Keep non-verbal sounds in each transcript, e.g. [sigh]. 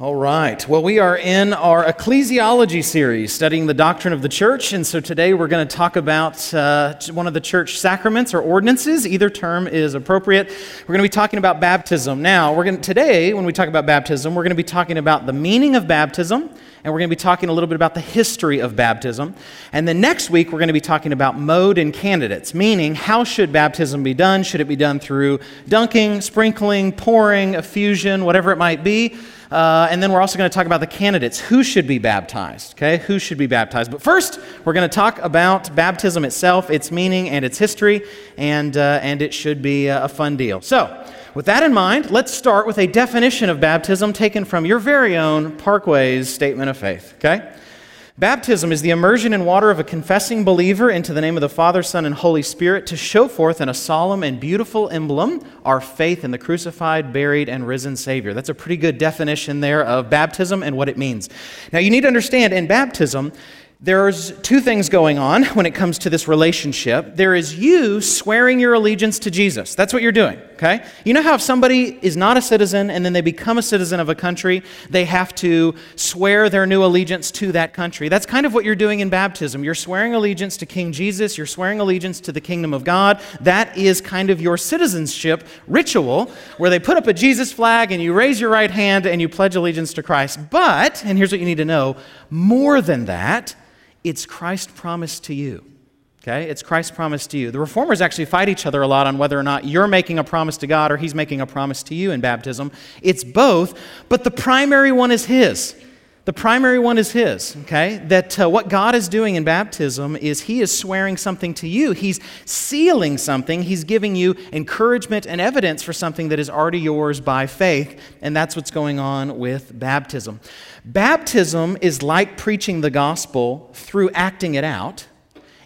All right. Well, we are in our ecclesiology series, studying the doctrine of the church. And so today we're going to talk about uh, one of the church sacraments or ordinances. Either term is appropriate. We're going to be talking about baptism. Now, we're going to, today, when we talk about baptism, we're going to be talking about the meaning of baptism, and we're going to be talking a little bit about the history of baptism. And then next week, we're going to be talking about mode and candidates, meaning how should baptism be done? Should it be done through dunking, sprinkling, pouring, effusion, whatever it might be? Uh, and then we're also going to talk about the candidates. Who should be baptized? Okay, who should be baptized? But first, we're going to talk about baptism itself, its meaning, and its history, and, uh, and it should be a fun deal. So, with that in mind, let's start with a definition of baptism taken from your very own Parkway's Statement of Faith. Okay? Baptism is the immersion in water of a confessing believer into the name of the Father, Son, and Holy Spirit to show forth in a solemn and beautiful emblem our faith in the crucified, buried, and risen Savior. That's a pretty good definition there of baptism and what it means. Now, you need to understand in baptism, there's two things going on when it comes to this relationship. There is you swearing your allegiance to Jesus. That's what you're doing, okay? You know how if somebody is not a citizen and then they become a citizen of a country, they have to swear their new allegiance to that country. That's kind of what you're doing in baptism. You're swearing allegiance to King Jesus, you're swearing allegiance to the kingdom of God. That is kind of your citizenship ritual where they put up a Jesus flag and you raise your right hand and you pledge allegiance to Christ. But, and here's what you need to know more than that, it's Christ's promise to you. Okay? It's Christ's promise to you. The reformers actually fight each other a lot on whether or not you're making a promise to God or he's making a promise to you in baptism. It's both, but the primary one is his. The primary one is his, okay? That uh, what God is doing in baptism is he is swearing something to you. He's sealing something. He's giving you encouragement and evidence for something that is already yours by faith. And that's what's going on with baptism. Baptism is like preaching the gospel through acting it out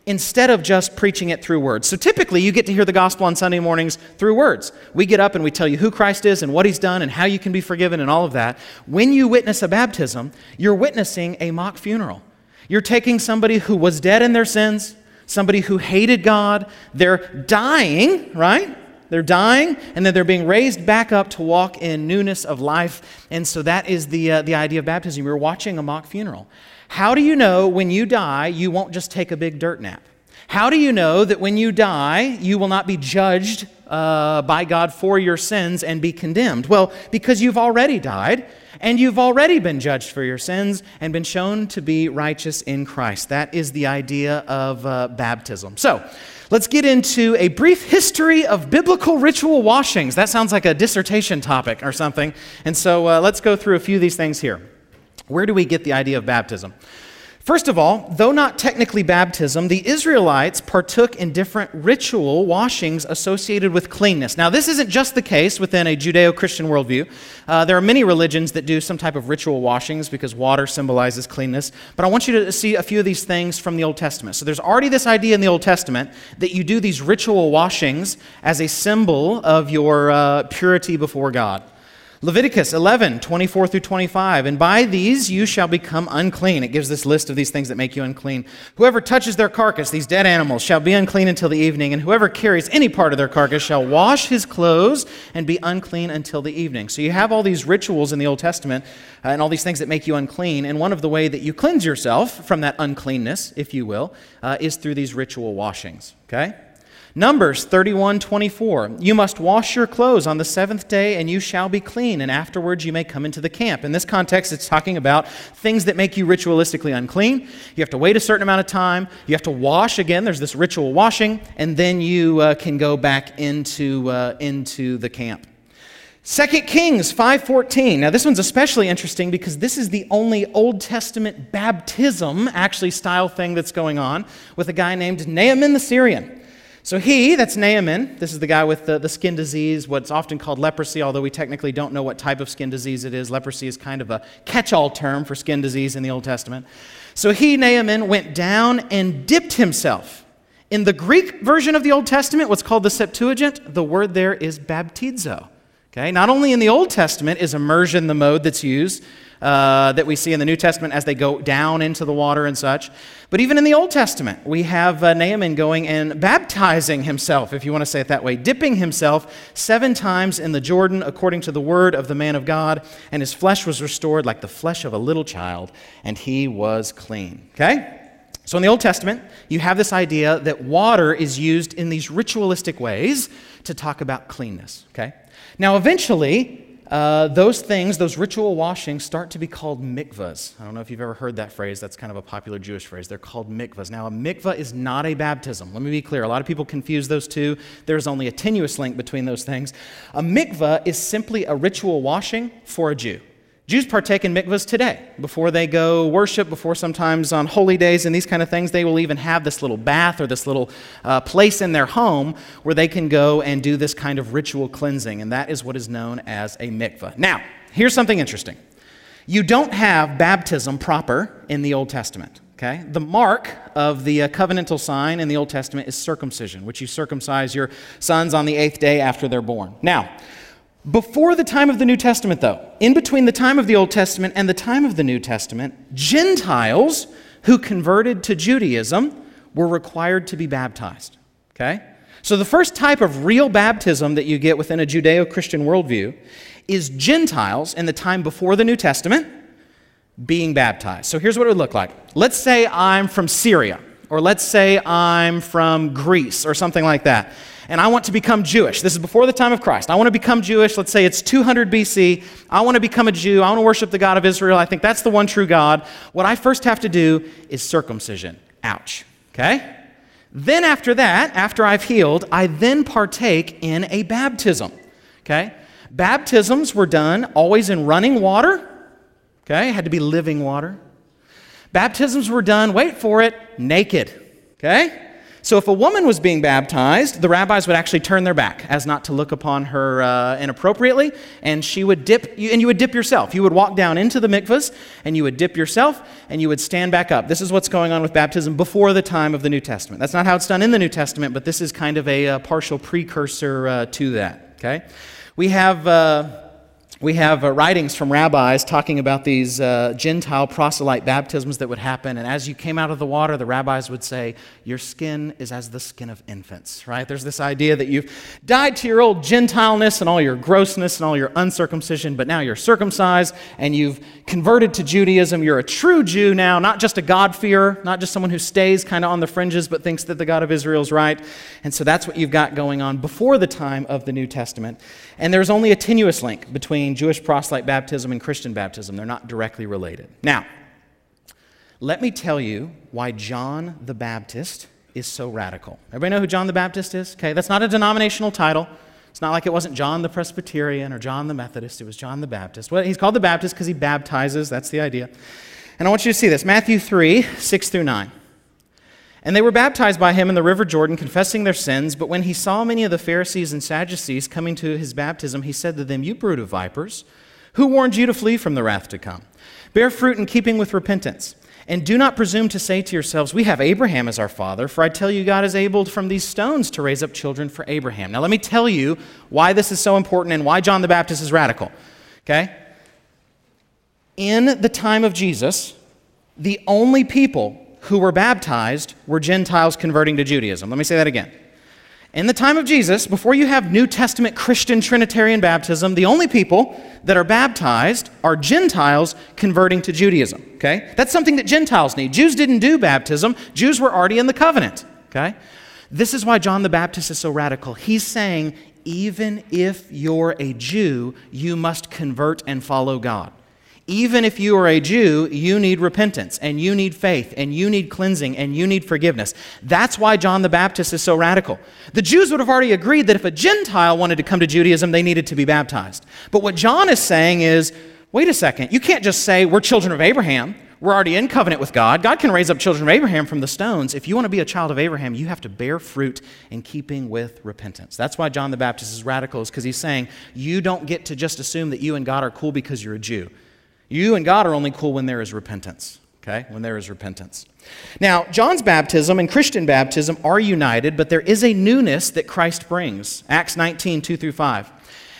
instead of just preaching it through words. So typically, you get to hear the gospel on Sunday mornings through words. We get up and we tell you who Christ is and what he's done and how you can be forgiven and all of that. When you witness a baptism, you're witnessing a mock funeral. You're taking somebody who was dead in their sins, somebody who hated God, they're dying, right? They're dying, and then they're being raised back up to walk in newness of life. And so that is the, uh, the idea of baptism. You're watching a mock funeral. How do you know when you die, you won't just take a big dirt nap? How do you know that when you die, you will not be judged uh, by God for your sins and be condemned? Well, because you've already died and you've already been judged for your sins and been shown to be righteous in Christ. That is the idea of uh, baptism. So, let's get into a brief history of biblical ritual washings. That sounds like a dissertation topic or something. And so, uh, let's go through a few of these things here. Where do we get the idea of baptism? First of all, though not technically baptism, the Israelites partook in different ritual washings associated with cleanness. Now, this isn't just the case within a Judeo Christian worldview. Uh, there are many religions that do some type of ritual washings because water symbolizes cleanness. But I want you to see a few of these things from the Old Testament. So, there's already this idea in the Old Testament that you do these ritual washings as a symbol of your uh, purity before God. Leviticus 11, 24 through 25. And by these you shall become unclean. It gives this list of these things that make you unclean. Whoever touches their carcass, these dead animals, shall be unclean until the evening. And whoever carries any part of their carcass shall wash his clothes and be unclean until the evening. So you have all these rituals in the Old Testament uh, and all these things that make you unclean. And one of the way that you cleanse yourself from that uncleanness, if you will, uh, is through these ritual washings. Okay? Numbers 31 24. You must wash your clothes on the seventh day, and you shall be clean, and afterwards you may come into the camp. In this context, it's talking about things that make you ritualistically unclean. You have to wait a certain amount of time. You have to wash again. There's this ritual washing, and then you uh, can go back into, uh, into the camp. 2 Kings 5:14. Now this one's especially interesting because this is the only Old Testament baptism actually style thing that's going on with a guy named Naaman the Syrian. So he, that's Naaman, this is the guy with the, the skin disease, what's often called leprosy, although we technically don't know what type of skin disease it is. Leprosy is kind of a catch all term for skin disease in the Old Testament. So he, Naaman, went down and dipped himself. In the Greek version of the Old Testament, what's called the Septuagint, the word there is baptizo. Okay? Not only in the Old Testament is immersion the mode that's used, uh, that we see in the New Testament as they go down into the water and such. But even in the Old Testament, we have uh, Naaman going and baptizing himself, if you want to say it that way, dipping himself seven times in the Jordan according to the word of the man of God, and his flesh was restored like the flesh of a little child, and he was clean. Okay? So in the Old Testament, you have this idea that water is used in these ritualistic ways to talk about cleanness. Okay? Now, eventually, uh, those things, those ritual washings, start to be called mikvahs. I don't know if you've ever heard that phrase. That's kind of a popular Jewish phrase. They're called mikvahs. Now, a mikvah is not a baptism. Let me be clear. A lot of people confuse those two. There's only a tenuous link between those things. A mikvah is simply a ritual washing for a Jew. Jews partake in mikvahs today. Before they go worship, before sometimes on holy days and these kind of things, they will even have this little bath or this little uh, place in their home where they can go and do this kind of ritual cleansing. And that is what is known as a mikvah. Now, here's something interesting you don't have baptism proper in the Old Testament. Okay? The mark of the uh, covenantal sign in the Old Testament is circumcision, which you circumcise your sons on the eighth day after they're born. Now, before the time of the New Testament, though, in between the time of the Old Testament and the time of the New Testament, Gentiles who converted to Judaism were required to be baptized. Okay? So the first type of real baptism that you get within a Judeo Christian worldview is Gentiles in the time before the New Testament being baptized. So here's what it would look like. Let's say I'm from Syria, or let's say I'm from Greece, or something like that and I want to become Jewish. This is before the time of Christ. I want to become Jewish. Let's say it's 200 BC. I want to become a Jew. I want to worship the God of Israel. I think that's the one true God. What I first have to do is circumcision. Ouch. Okay? Then, after that, after I've healed, I then partake in a baptism. Okay? Baptisms were done always in running water. Okay? It had to be living water. Baptisms were done, wait for it, naked. Okay? So if a woman was being baptized, the rabbis would actually turn their back as not to look upon her uh, inappropriately, and she would dip, and you would dip yourself. You would walk down into the mikvahs, and you would dip yourself, and you would stand back up. This is what's going on with baptism before the time of the New Testament. That's not how it's done in the New Testament, but this is kind of a, uh, partial precursor uh, to that. Okay, we have. We have uh, writings from rabbis talking about these uh, Gentile proselyte baptisms that would happen. And as you came out of the water, the rabbis would say, Your skin is as the skin of infants, right? There's this idea that you've died to your old Gentileness and all your grossness and all your uncircumcision, but now you're circumcised and you've converted to Judaism. You're a true Jew now, not just a God-fearer, not just someone who stays kind of on the fringes but thinks that the God of Israel is right. And so that's what you've got going on before the time of the New Testament. And there's only a tenuous link between Jewish proselyte baptism and Christian baptism. They're not directly related. Now, let me tell you why John the Baptist is so radical. Everybody know who John the Baptist is? Okay, that's not a denominational title. It's not like it wasn't John the Presbyterian or John the Methodist, it was John the Baptist. Well, he's called the Baptist because he baptizes, that's the idea. And I want you to see this Matthew 3 6 through 9. And they were baptized by him in the river Jordan, confessing their sins. But when he saw many of the Pharisees and Sadducees coming to his baptism, he said to them, You brood of vipers, who warned you to flee from the wrath to come? Bear fruit in keeping with repentance. And do not presume to say to yourselves, We have Abraham as our father, for I tell you, God is able from these stones to raise up children for Abraham. Now, let me tell you why this is so important and why John the Baptist is radical. Okay? In the time of Jesus, the only people who were baptized were Gentiles converting to Judaism. Let me say that again. In the time of Jesus, before you have New Testament Christian Trinitarian baptism, the only people that are baptized are Gentiles converting to Judaism. Okay? That's something that Gentiles need. Jews didn't do baptism, Jews were already in the covenant. Okay? This is why John the Baptist is so radical. He's saying, even if you're a Jew, you must convert and follow God. Even if you are a Jew, you need repentance and you need faith and you need cleansing and you need forgiveness. That's why John the Baptist is so radical. The Jews would have already agreed that if a Gentile wanted to come to Judaism, they needed to be baptized. But what John is saying is wait a second, you can't just say we're children of Abraham. We're already in covenant with God. God can raise up children of Abraham from the stones. If you want to be a child of Abraham, you have to bear fruit in keeping with repentance. That's why John the Baptist is radical, is because he's saying you don't get to just assume that you and God are cool because you're a Jew. You and God are only cool when there is repentance, okay? When there is repentance. Now, John's baptism and Christian baptism are united, but there is a newness that Christ brings. Acts 19, 2 through 5.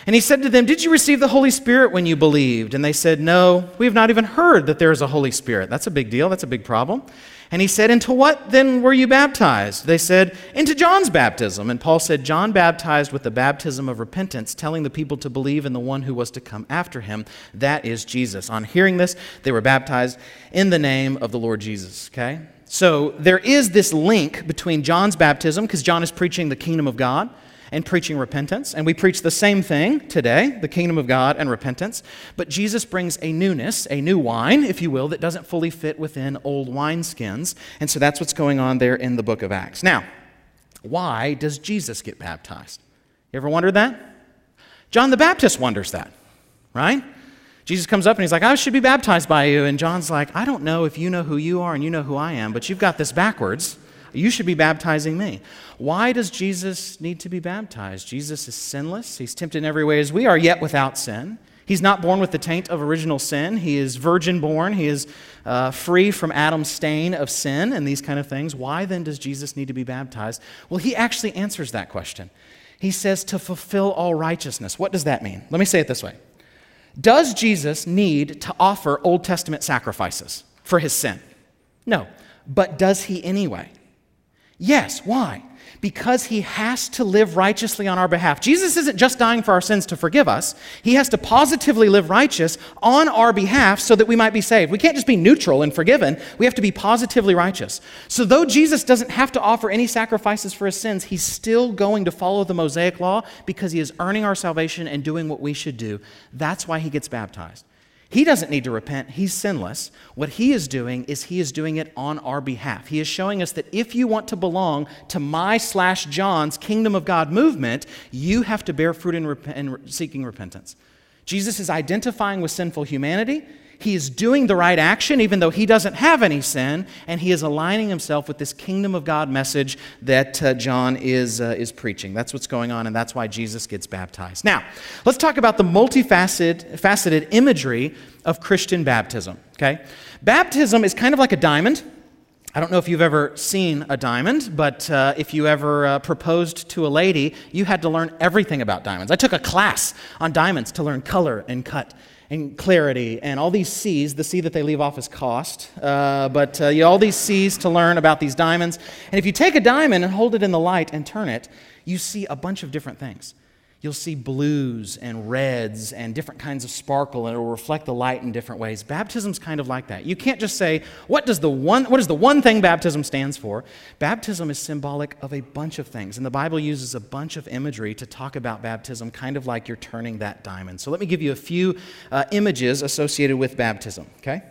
And he said to them, Did you receive the Holy Spirit when you believed? And they said, No, we have not even heard that there is a Holy Spirit. That's a big deal. That's a big problem. And he said, Into what then were you baptized? They said, Into John's baptism. And Paul said, John baptized with the baptism of repentance, telling the people to believe in the one who was to come after him. That is Jesus. On hearing this, they were baptized in the name of the Lord Jesus. Okay? So there is this link between John's baptism, because John is preaching the kingdom of God and preaching repentance. And we preach the same thing today the kingdom of God and repentance. But Jesus brings a newness, a new wine, if you will, that doesn't fully fit within old wineskins. And so that's what's going on there in the book of Acts. Now, why does Jesus get baptized? You ever wondered that? John the Baptist wonders that, right? Jesus comes up and he's like, I should be baptized by you. And John's like, I don't know if you know who you are and you know who I am, but you've got this backwards. You should be baptizing me. Why does Jesus need to be baptized? Jesus is sinless. He's tempted in every way as we are, yet without sin. He's not born with the taint of original sin. He is virgin born. He is uh, free from Adam's stain of sin and these kind of things. Why then does Jesus need to be baptized? Well, he actually answers that question. He says to fulfill all righteousness. What does that mean? Let me say it this way Does Jesus need to offer Old Testament sacrifices for his sin? No. But does he anyway? Yes. Why? Because he has to live righteously on our behalf. Jesus isn't just dying for our sins to forgive us, he has to positively live righteous on our behalf so that we might be saved. We can't just be neutral and forgiven, we have to be positively righteous. So, though Jesus doesn't have to offer any sacrifices for his sins, he's still going to follow the Mosaic law because he is earning our salvation and doing what we should do. That's why he gets baptized. He doesn't need to repent. He's sinless. What he is doing is he is doing it on our behalf. He is showing us that if you want to belong to my slash John's kingdom of God movement, you have to bear fruit in, rep- in seeking repentance. Jesus is identifying with sinful humanity he is doing the right action even though he doesn't have any sin, and he is aligning himself with this kingdom of God message that uh, John is, uh, is preaching. That's what's going on, and that's why Jesus gets baptized. Now, let's talk about the multifaceted faceted imagery of Christian baptism. Okay? Baptism is kind of like a diamond. I don't know if you've ever seen a diamond, but uh, if you ever uh, proposed to a lady, you had to learn everything about diamonds. I took a class on diamonds to learn color and cut and clarity and all these C's. The C that they leave off is cost, uh, but uh, you all these C's to learn about these diamonds. And if you take a diamond and hold it in the light and turn it, you see a bunch of different things. You'll see blues and reds and different kinds of sparkle, and it will reflect the light in different ways. Baptism's kind of like that. You can't just say, what does the one, what is the one thing baptism stands for? Baptism is symbolic of a bunch of things, and the Bible uses a bunch of imagery to talk about baptism, kind of like you're turning that diamond. So let me give you a few uh, images associated with baptism, okay?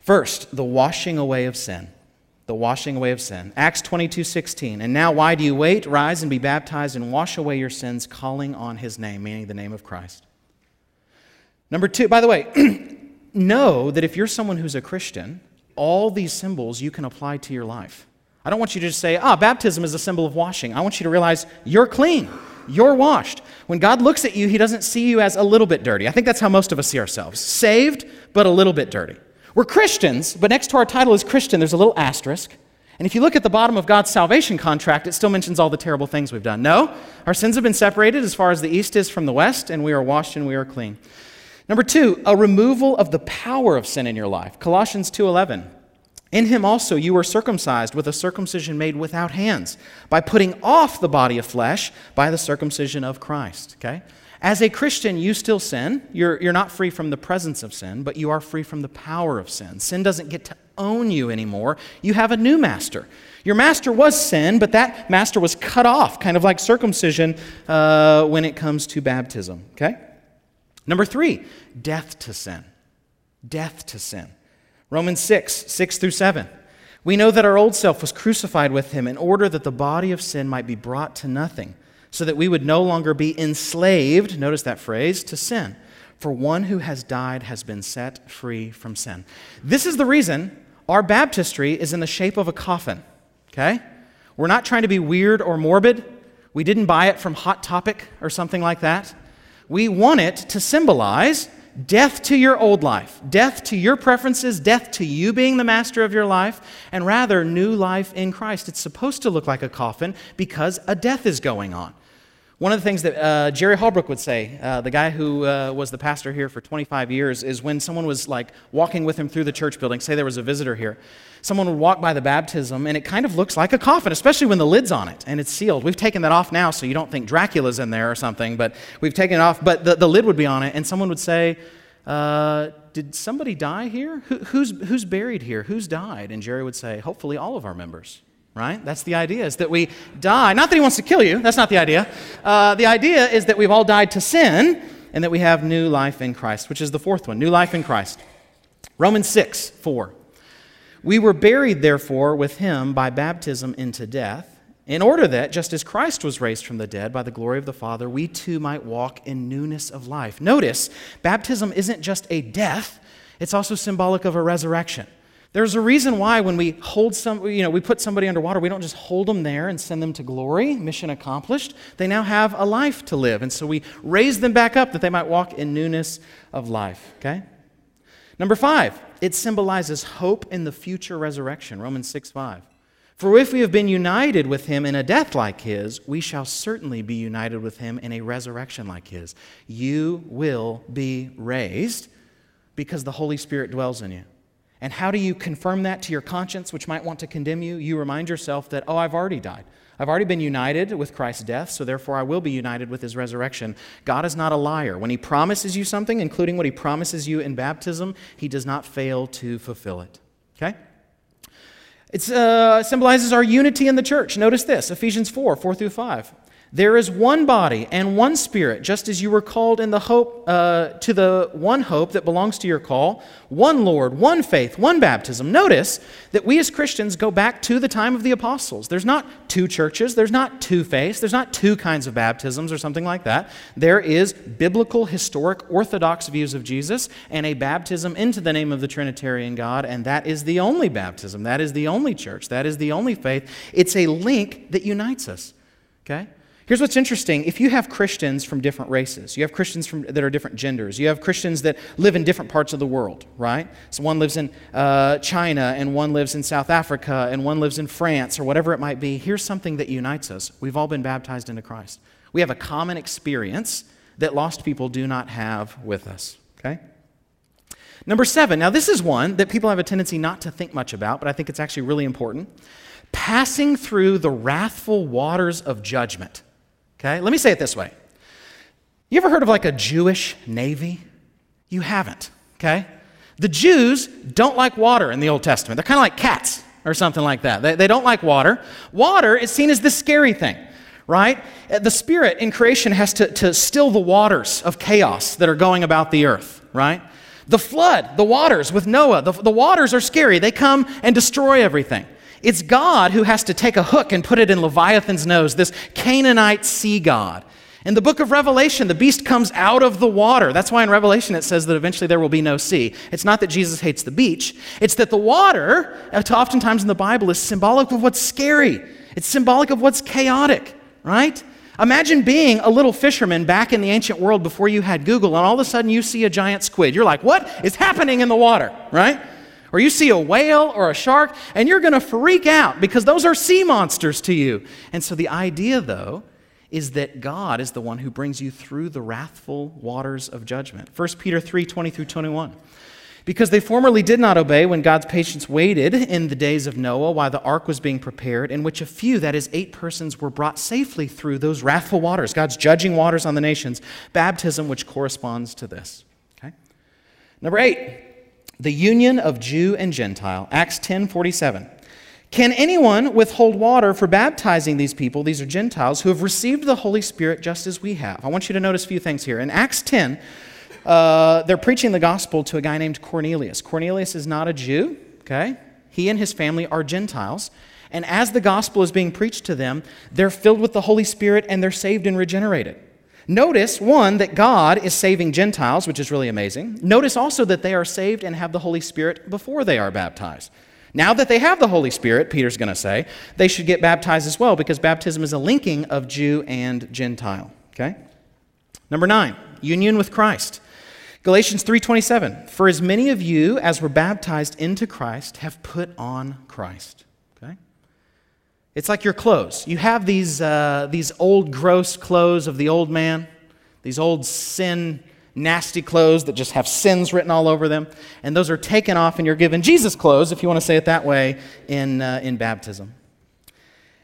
First, the washing away of sin the washing away of sin. Acts 22 16. And now, why do you wait? Rise and be baptized and wash away your sins, calling on his name, meaning the name of Christ. Number two, by the way, [clears throat] know that if you're someone who's a Christian, all these symbols you can apply to your life. I don't want you to just say, ah, baptism is a symbol of washing. I want you to realize you're clean. You're washed. When God looks at you, He doesn't see you as a little bit dirty. I think that's how most of us see ourselves saved, but a little bit dirty. We're Christians, but next to our title is Christian, there's a little asterisk. And if you look at the bottom of God's salvation contract, it still mentions all the terrible things we've done. No, our sins have been separated as far as the east is from the west, and we are washed and we are clean. Number two, a removal of the power of sin in your life. Colossians 2:11. In him also you were circumcised with a circumcision made without hands, by putting off the body of flesh by the circumcision of Christ. Okay? As a Christian, you still sin. You're, you're not free from the presence of sin, but you are free from the power of sin. Sin doesn't get to own you anymore. You have a new master. Your master was sin, but that master was cut off, kind of like circumcision uh, when it comes to baptism. Okay? Number three, death to sin. Death to sin. Romans 6, 6 through 7. We know that our old self was crucified with him in order that the body of sin might be brought to nothing so that we would no longer be enslaved, notice that phrase, to sin. For one who has died has been set free from sin. This is the reason our baptistry is in the shape of a coffin, okay? We're not trying to be weird or morbid. We didn't buy it from Hot Topic or something like that. We want it to symbolize death to your old life, death to your preferences, death to you being the master of your life, and rather new life in Christ. It's supposed to look like a coffin because a death is going on. One of the things that uh, Jerry Holbrook would say, uh, the guy who uh, was the pastor here for 25 years, is when someone was like walking with him through the church building, say there was a visitor here, someone would walk by the baptism and it kind of looks like a coffin, especially when the lid's on it and it's sealed. We've taken that off now so you don't think Dracula's in there or something, but we've taken it off, but the, the lid would be on it and someone would say, uh, Did somebody die here? Who, who's, who's buried here? Who's died? And Jerry would say, Hopefully all of our members right? That's the idea, is that we die. Not that he wants to kill you, that's not the idea. Uh, the idea is that we've all died to sin and that we have new life in Christ, which is the fourth one new life in Christ. Romans 6 4. We were buried, therefore, with him by baptism into death, in order that, just as Christ was raised from the dead by the glory of the Father, we too might walk in newness of life. Notice, baptism isn't just a death, it's also symbolic of a resurrection. There's a reason why when we hold some, you know, we put somebody underwater, we don't just hold them there and send them to glory, mission accomplished. They now have a life to live. And so we raise them back up that they might walk in newness of life, okay? Number five, it symbolizes hope in the future resurrection, Romans 6 5. For if we have been united with him in a death like his, we shall certainly be united with him in a resurrection like his. You will be raised because the Holy Spirit dwells in you. And how do you confirm that to your conscience, which might want to condemn you? You remind yourself that, oh, I've already died. I've already been united with Christ's death, so therefore I will be united with his resurrection. God is not a liar. When he promises you something, including what he promises you in baptism, he does not fail to fulfill it. Okay? It uh, symbolizes our unity in the church. Notice this Ephesians 4 4 through 5. There is one body and one spirit, just as you were called in the hope uh, to the one hope that belongs to your call, one Lord, one faith, one baptism. Notice that we as Christians go back to the time of the apostles. There's not two churches, there's not two faiths, there's not two kinds of baptisms or something like that. There is biblical, historic, orthodox views of Jesus and a baptism into the name of the Trinitarian God, and that is the only baptism. That is the only church. That is the only faith. It's a link that unites us. Okay? Here's what's interesting. If you have Christians from different races, you have Christians from, that are different genders, you have Christians that live in different parts of the world, right? So one lives in uh, China, and one lives in South Africa, and one lives in France, or whatever it might be. Here's something that unites us. We've all been baptized into Christ. We have a common experience that lost people do not have with us, okay? Number seven. Now, this is one that people have a tendency not to think much about, but I think it's actually really important. Passing through the wrathful waters of judgment. Okay? Let me say it this way. You ever heard of like a Jewish navy? You haven't, okay? The Jews don't like water in the Old Testament. They're kind of like cats or something like that. They, they don't like water. Water is seen as the scary thing, right? Uh, the Spirit in creation has to, to still the waters of chaos that are going about the earth, right? The flood, the waters with Noah, the, the waters are scary. They come and destroy everything. It's God who has to take a hook and put it in Leviathan's nose, this Canaanite sea god. In the book of Revelation, the beast comes out of the water. That's why in Revelation it says that eventually there will be no sea. It's not that Jesus hates the beach, it's that the water, uh, oftentimes in the Bible, is symbolic of what's scary, it's symbolic of what's chaotic, right? Imagine being a little fisherman back in the ancient world before you had Google, and all of a sudden you see a giant squid. You're like, what is happening in the water, right? Or you see a whale or a shark, and you're going to freak out because those are sea monsters to you. And so the idea, though, is that God is the one who brings you through the wrathful waters of judgment. 1 Peter 3 20 through 21. Because they formerly did not obey when God's patience waited in the days of Noah while the ark was being prepared, in which a few, that is, eight persons, were brought safely through those wrathful waters, God's judging waters on the nations, baptism which corresponds to this. Okay? Number eight, the union of Jew and Gentile. Acts 10:47. Can anyone withhold water for baptizing these people, these are Gentiles, who have received the Holy Spirit just as we have? I want you to notice a few things here. In Acts 10, uh, they're preaching the gospel to a guy named Cornelius. Cornelius is not a Jew, okay? He and his family are Gentiles. And as the gospel is being preached to them, they're filled with the Holy Spirit and they're saved and regenerated. Notice, one, that God is saving Gentiles, which is really amazing. Notice also that they are saved and have the Holy Spirit before they are baptized. Now that they have the Holy Spirit, Peter's going to say, they should get baptized as well because baptism is a linking of Jew and Gentile. Okay? Number 9, union with Christ. Galatians 3:27 For as many of you as were baptized into Christ have put on Christ. It's like your clothes. You have these, uh, these old, gross clothes of the old man, these old sin, nasty clothes that just have sins written all over them, and those are taken off, and you're given Jesus clothes, if you want to say it that way, in, uh, in baptism.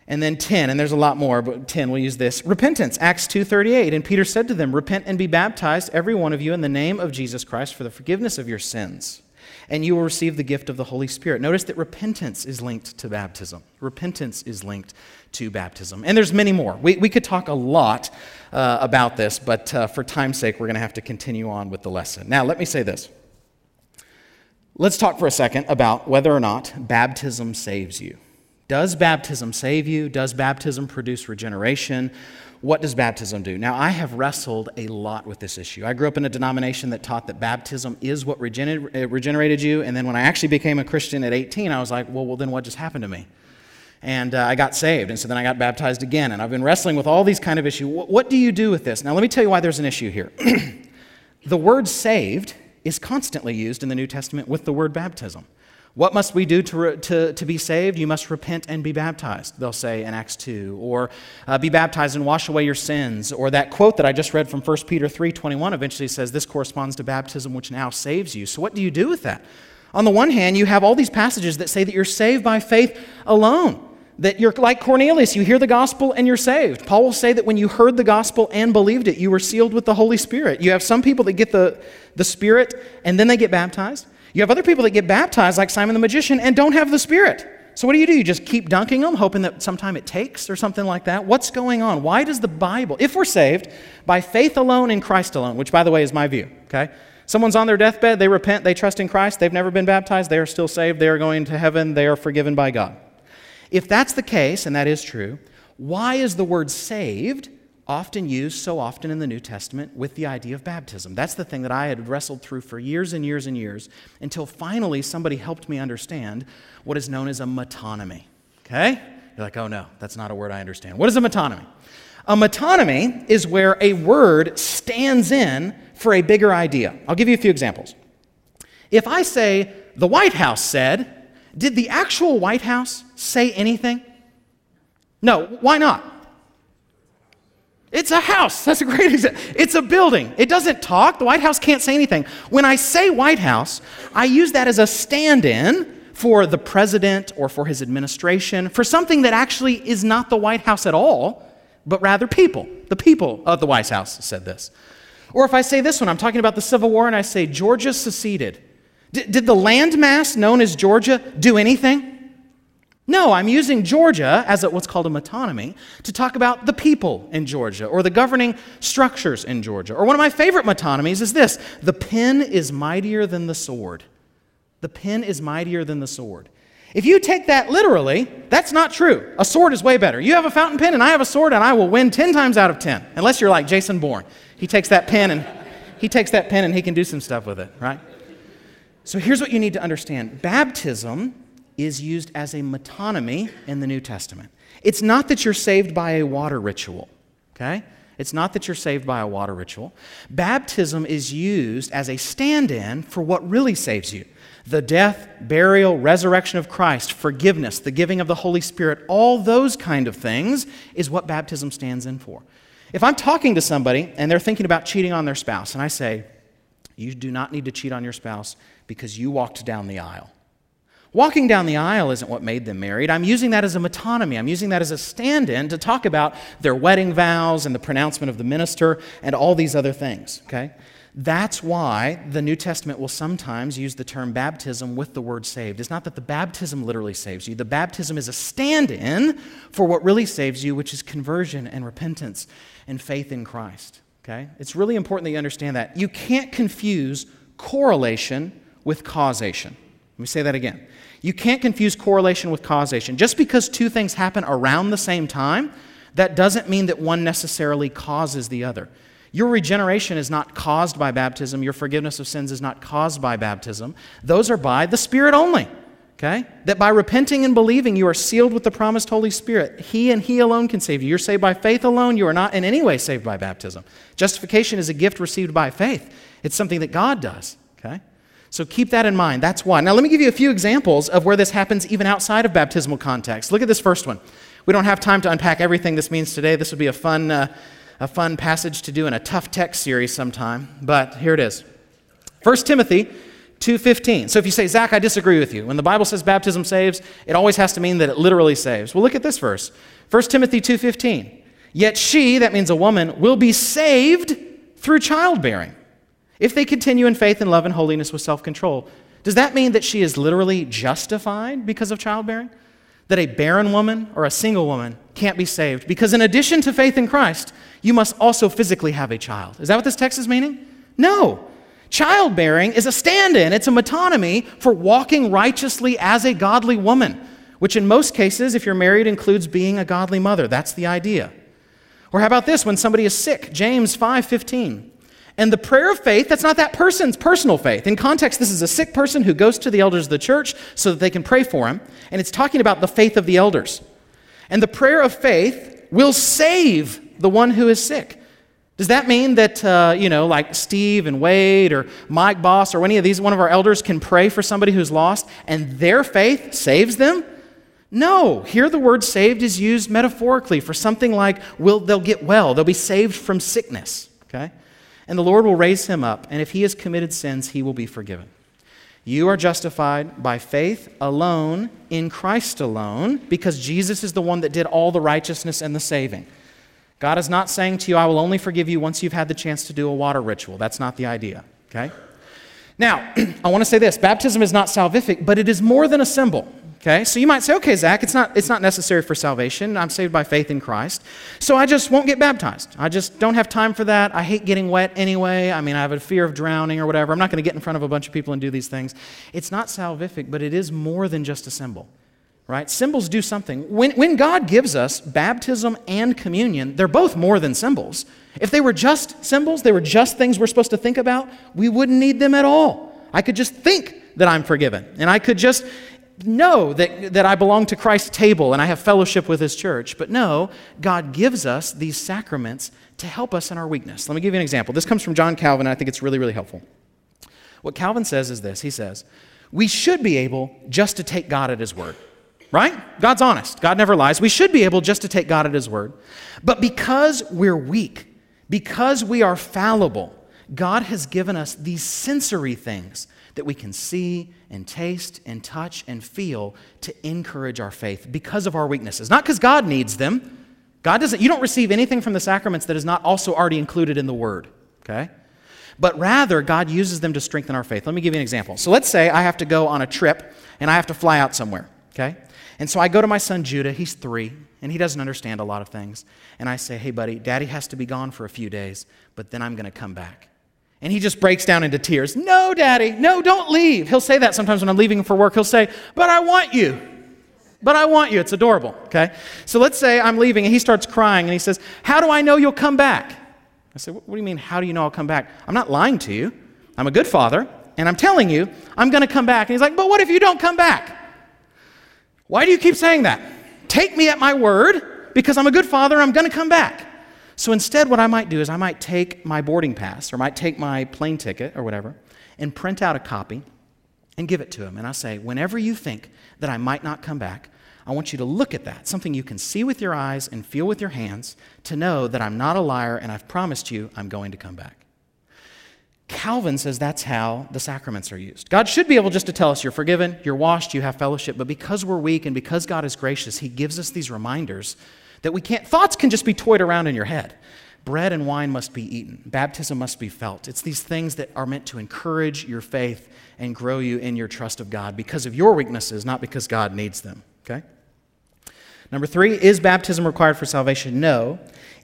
And then 10, and there's a lot more, but 10, we'll use this. Repentance, Acts 2.38. And Peter said to them, Repent and be baptized, every one of you, in the name of Jesus Christ for the forgiveness of your sins, and you will receive the gift of the Holy Spirit. Notice that repentance is linked to baptism. Repentance is linked to baptism. And there's many more. We, we could talk a lot uh, about this, but uh, for time's sake, we're going to have to continue on with the lesson. Now, let me say this. Let's talk for a second about whether or not baptism saves you. Does baptism save you? Does baptism produce regeneration? What does baptism do? Now, I have wrestled a lot with this issue. I grew up in a denomination that taught that baptism is what regener- regenerated you. And then when I actually became a Christian at 18, I was like, well, well then what just happened to me? And uh, I got saved. And so then I got baptized again. And I've been wrestling with all these kind of issues. What, what do you do with this? Now, let me tell you why there's an issue here. [clears throat] the word saved is constantly used in the New Testament with the word baptism. What must we do to, re- to, to be saved? You must repent and be baptized, they'll say in Acts 2. Or uh, be baptized and wash away your sins. Or that quote that I just read from 1 Peter 3.21 eventually says, this corresponds to baptism which now saves you. So what do you do with that? On the one hand, you have all these passages that say that you're saved by faith alone. That you're like Cornelius, you hear the gospel and you're saved. Paul will say that when you heard the gospel and believed it, you were sealed with the Holy Spirit. You have some people that get the, the Spirit and then they get baptized. You have other people that get baptized, like Simon the magician, and don't have the Spirit. So, what do you do? You just keep dunking them, hoping that sometime it takes or something like that? What's going on? Why does the Bible, if we're saved by faith alone in Christ alone, which, by the way, is my view, okay? Someone's on their deathbed, they repent, they trust in Christ, they've never been baptized, they are still saved, they are going to heaven, they are forgiven by God. If that's the case, and that is true, why is the word saved often used so often in the New Testament with the idea of baptism. That's the thing that I had wrestled through for years and years and years until finally somebody helped me understand what is known as a metonymy. Okay? You're like, oh no, that's not a word I understand. What is a metonymy? A metonymy is where a word stands in for a bigger idea. I'll give you a few examples. If I say, the White House said, did the actual White House say anything? No, why not? It's a house. That's a great example. It's a building. It doesn't talk. The White House can't say anything. When I say White House, I use that as a stand in for the president or for his administration, for something that actually is not the White House at all, but rather people. The people of the White House said this. Or if I say this one, I'm talking about the Civil War and I say Georgia seceded. D- did the landmass known as Georgia do anything? No, I'm using Georgia as a, what's called a metonymy to talk about the people in Georgia or the governing structures in Georgia. Or one of my favorite metonymies is this the pen is mightier than the sword. The pen is mightier than the sword. If you take that literally, that's not true. A sword is way better. You have a fountain pen and I have a sword and I will win 10 times out of 10. Unless you're like Jason Bourne. He takes that pen and he takes that pen and he can do some stuff with it, right? So here's what you need to understand. Baptism is used as a metonymy in the New Testament. It's not that you're saved by a water ritual, okay? It's not that you're saved by a water ritual. Baptism is used as a stand in for what really saves you the death, burial, resurrection of Christ, forgiveness, the giving of the Holy Spirit, all those kind of things is what baptism stands in for. If I'm talking to somebody and they're thinking about cheating on their spouse, and I say, You do not need to cheat on your spouse because you walked down the aisle. Walking down the aisle isn't what made them married. I'm using that as a metonymy. I'm using that as a stand in to talk about their wedding vows and the pronouncement of the minister and all these other things, okay? That's why the New Testament will sometimes use the term baptism with the word saved. It's not that the baptism literally saves you, the baptism is a stand in for what really saves you, which is conversion and repentance and faith in Christ, okay? It's really important that you understand that. You can't confuse correlation with causation. Let me say that again. You can't confuse correlation with causation. Just because two things happen around the same time, that doesn't mean that one necessarily causes the other. Your regeneration is not caused by baptism. Your forgiveness of sins is not caused by baptism. Those are by the Spirit only. Okay? That by repenting and believing, you are sealed with the promised Holy Spirit. He and He alone can save you. You're saved by faith alone. You are not in any way saved by baptism. Justification is a gift received by faith, it's something that God does. Okay? So keep that in mind. That's why. Now, let me give you a few examples of where this happens even outside of baptismal context. Look at this first one. We don't have time to unpack everything this means today. This would be a fun, uh, a fun passage to do in a tough text series sometime, but here it is. 1 Timothy 2:15. So if you say, "Zach, I disagree with you. When the Bible says baptism saves, it always has to mean that it literally saves." Well, look at this verse. 1 Timothy 2:15. Yet she, that means a woman, will be saved through childbearing if they continue in faith and love and holiness with self-control. Does that mean that she is literally justified because of childbearing? That a barren woman or a single woman can't be saved because in addition to faith in Christ, you must also physically have a child. Is that what this text is meaning? No. Childbearing is a stand in, it's a metonymy for walking righteously as a godly woman, which in most cases, if you're married, includes being a godly mother. That's the idea. Or how about this when somebody is sick? James 5:15. And the prayer of faith, that's not that person's personal faith. In context, this is a sick person who goes to the elders of the church so that they can pray for him. And it's talking about the faith of the elders. And the prayer of faith will save the one who is sick. Does that mean that, uh, you know, like Steve and Wade or Mike Boss or any of these, one of our elders can pray for somebody who's lost and their faith saves them? No. Here the word saved is used metaphorically for something like will, they'll get well, they'll be saved from sickness, okay? And the Lord will raise him up, and if he has committed sins, he will be forgiven. You are justified by faith alone, in Christ alone, because Jesus is the one that did all the righteousness and the saving. God is not saying to you, I will only forgive you once you've had the chance to do a water ritual. That's not the idea, okay? Now, [clears throat] I want to say this baptism is not salvific, but it is more than a symbol. Okay, so you might say, okay, Zach, it's not, it's not necessary for salvation. I'm saved by faith in Christ. So I just won't get baptized. I just don't have time for that. I hate getting wet anyway. I mean, I have a fear of drowning or whatever. I'm not going to get in front of a bunch of people and do these things. It's not salvific, but it is more than just a symbol right? Symbols do something. When, when God gives us baptism and communion, they're both more than symbols. If they were just symbols, they were just things we're supposed to think about, we wouldn't need them at all. I could just think that I'm forgiven, and I could just know that, that I belong to Christ's table and I have fellowship with his church. But no, God gives us these sacraments to help us in our weakness. Let me give you an example. This comes from John Calvin, and I think it's really, really helpful. What Calvin says is this He says, We should be able just to take God at his word right? God's honest. God never lies. We should be able just to take God at His word. But because we're weak, because we are fallible, God has given us these sensory things that we can see and taste and touch and feel to encourage our faith because of our weaknesses. Not because God needs them. God doesn't, you don't receive anything from the sacraments that is not also already included in the Word, okay? But rather, God uses them to strengthen our faith. Let me give you an example. So let's say I have to go on a trip and I have to fly out somewhere, okay? And so I go to my son Judah, he's three, and he doesn't understand a lot of things. And I say, Hey, buddy, daddy has to be gone for a few days, but then I'm going to come back. And he just breaks down into tears. No, daddy, no, don't leave. He'll say that sometimes when I'm leaving for work. He'll say, But I want you. But I want you. It's adorable, okay? So let's say I'm leaving and he starts crying and he says, How do I know you'll come back? I said, What do you mean, how do you know I'll come back? I'm not lying to you. I'm a good father, and I'm telling you, I'm going to come back. And he's like, But what if you don't come back? Why do you keep saying that? Take me at my word because I'm a good father, I'm going to come back. So instead, what I might do is I might take my boarding pass or might take my plane ticket or whatever and print out a copy and give it to him. And I say, whenever you think that I might not come back, I want you to look at that, something you can see with your eyes and feel with your hands to know that I'm not a liar and I've promised you I'm going to come back. Calvin says that's how the sacraments are used. God should be able just to tell us you're forgiven, you're washed, you have fellowship, but because we're weak and because God is gracious, He gives us these reminders that we can't, thoughts can just be toyed around in your head. Bread and wine must be eaten, baptism must be felt. It's these things that are meant to encourage your faith and grow you in your trust of God because of your weaknesses, not because God needs them. Okay? Number three, is baptism required for salvation? No.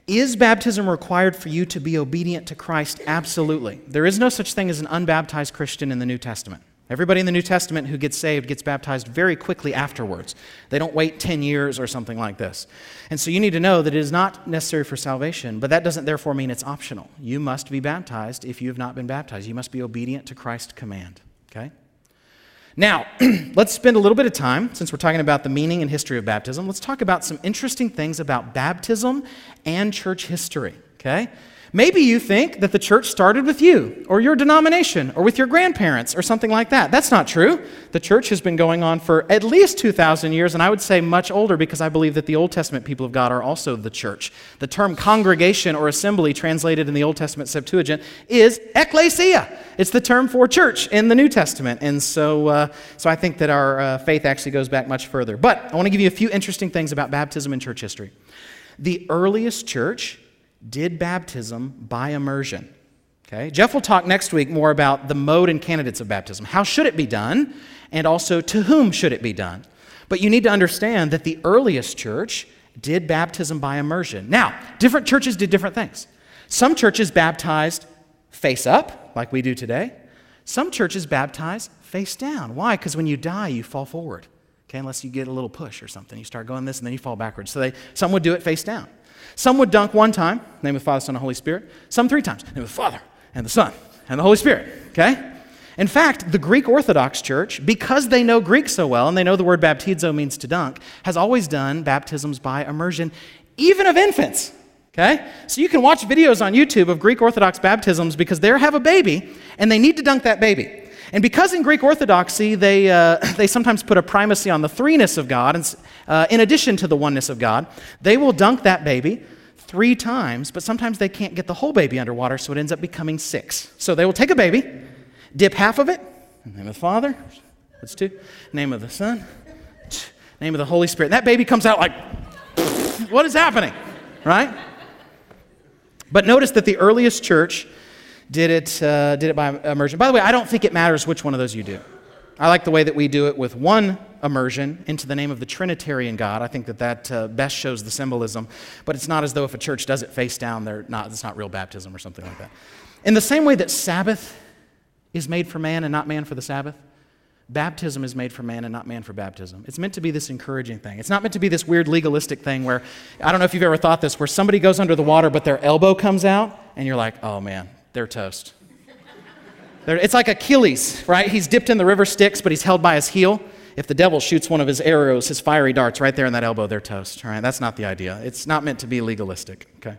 Is baptism required for you to be obedient to Christ? Absolutely. There is no such thing as an unbaptized Christian in the New Testament. Everybody in the New Testament who gets saved gets baptized very quickly afterwards. They don't wait 10 years or something like this. And so you need to know that it is not necessary for salvation, but that doesn't therefore mean it's optional. You must be baptized if you have not been baptized. You must be obedient to Christ's command. Okay? Now, [clears throat] let's spend a little bit of time, since we're talking about the meaning and history of baptism, let's talk about some interesting things about baptism and church history, okay? Maybe you think that the church started with you, or your denomination, or with your grandparents, or something like that. That's not true. The church has been going on for at least 2,000 years, and I would say much older because I believe that the Old Testament people of God are also the church. The term congregation or assembly, translated in the Old Testament Septuagint, is ecclesia. It's the term for church in the New Testament. And so, uh, so I think that our uh, faith actually goes back much further. But I want to give you a few interesting things about baptism in church history. The earliest church did baptism by immersion. Okay? Jeff will talk next week more about the mode and candidates of baptism. How should it be done? And also, to whom should it be done? But you need to understand that the earliest church did baptism by immersion. Now, different churches did different things. Some churches baptized face up, like we do today. Some churches baptize face down. Why? Because when you die, you fall forward. Okay, unless you get a little push or something. You start going this and then you fall backwards. So they, some would do it face down. Some would dunk one time, name of the Father, Son, and Holy Spirit. Some three times, name of the Father, and the Son, and the Holy Spirit. Okay? In fact, the Greek Orthodox Church, because they know Greek so well and they know the word baptizo means to dunk, has always done baptisms by immersion, even of infants. Okay? So you can watch videos on YouTube of Greek Orthodox baptisms because they have a baby and they need to dunk that baby. And because in Greek Orthodoxy, they, uh, [clears throat] they sometimes put a primacy on the threeness of God, and, uh, in addition to the oneness of God, they will dunk that baby three times, but sometimes they can't get the whole baby underwater, so it ends up becoming six. So they will take a baby, dip half of it, name of the Father, that's two, name of the Son, name of the Holy Spirit. And that baby comes out like, [laughs] what is happening? Right? But notice that the earliest church did it, uh, did it by immersion. By the way, I don't think it matters which one of those you do. I like the way that we do it with one immersion into the name of the Trinitarian God. I think that that uh, best shows the symbolism. But it's not as though if a church does it face down, they're not, it's not real baptism or something like that. In the same way that Sabbath is made for man and not man for the Sabbath, baptism is made for man and not man for baptism. It's meant to be this encouraging thing. It's not meant to be this weird legalistic thing where, I don't know if you've ever thought this, where somebody goes under the water but their elbow comes out and you're like, oh man, they're toast. They're, it's like Achilles, right? He's dipped in the river Styx, but he's held by his heel. If the devil shoots one of his arrows, his fiery darts right there in that elbow, they're toast. Right? That's not the idea. It's not meant to be legalistic. Okay.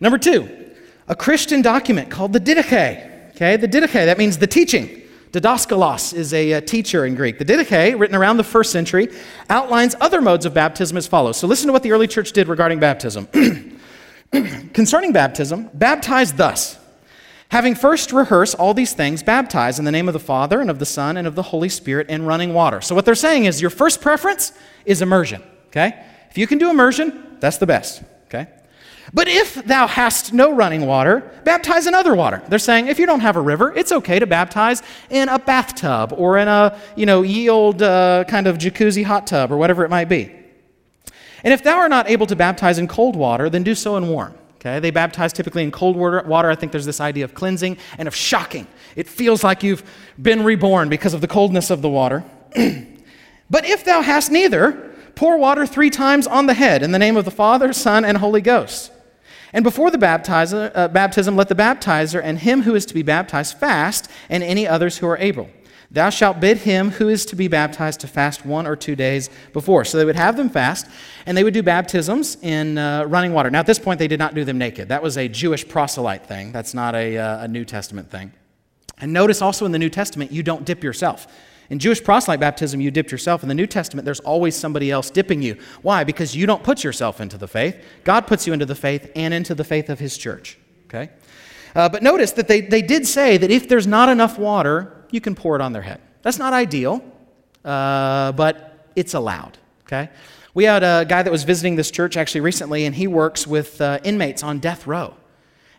Number two, a Christian document called the Didache. Okay, the Didache, that means the teaching. Didaskalos is a, a, teacher in Greek. The Didache, written around the first century, outlines other modes of baptism as follows. So listen to what the early church did regarding baptism. [clears throat] [clears throat] Concerning baptism, baptize thus. Having first rehearsed all these things, baptize in the name of the Father and of the Son and of the Holy Spirit in running water. So, what they're saying is your first preference is immersion, okay? If you can do immersion, that's the best, okay? But if thou hast no running water, baptize in other water. They're saying if you don't have a river, it's okay to baptize in a bathtub or in a, you know, ye old uh, kind of jacuzzi hot tub or whatever it might be. And if thou art not able to baptize in cold water, then do so in warm. Okay? They baptize typically in cold water. I think there's this idea of cleansing and of shocking. It feels like you've been reborn because of the coldness of the water. [clears throat] but if thou hast neither, pour water three times on the head in the name of the Father, Son, and Holy Ghost. And before the baptizer, uh, baptism, let the baptizer and him who is to be baptized fast, and any others who are able. Thou shalt bid him who is to be baptized to fast one or two days before. So they would have them fast, and they would do baptisms in uh, running water. Now, at this point, they did not do them naked. That was a Jewish proselyte thing, that's not a, uh, a New Testament thing. And notice also in the New Testament, you don't dip yourself. In Jewish proselyte baptism, you dipped yourself. In the New Testament, there's always somebody else dipping you. Why? Because you don't put yourself into the faith. God puts you into the faith and into the faith of His church. Okay? Uh, but notice that they, they did say that if there's not enough water, you can pour it on their head. That's not ideal, uh, but it's allowed, okay? We had a guy that was visiting this church actually recently, and he works with uh, inmates on death row.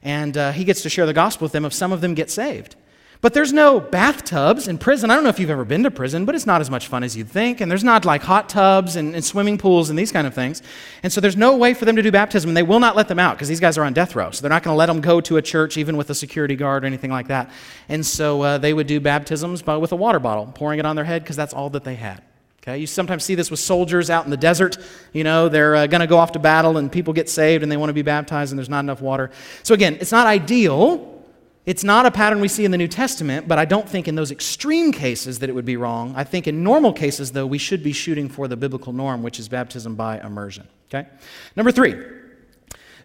And uh, he gets to share the gospel with them if some of them get saved. But there's no bathtubs in prison. I don't know if you've ever been to prison, but it's not as much fun as you'd think. And there's not like hot tubs and, and swimming pools and these kind of things. And so there's no way for them to do baptism, and they will not let them out because these guys are on death row. So they're not going to let them go to a church, even with a security guard or anything like that. And so uh, they would do baptisms by, with a water bottle, pouring it on their head because that's all that they had. Okay, you sometimes see this with soldiers out in the desert. You know, they're uh, going to go off to battle and people get saved and they want to be baptized and there's not enough water. So, again, it's not ideal, it's not a pattern we see in the New Testament, but I don't think in those extreme cases that it would be wrong. I think in normal cases, though, we should be shooting for the biblical norm, which is baptism by immersion. Okay? Number three,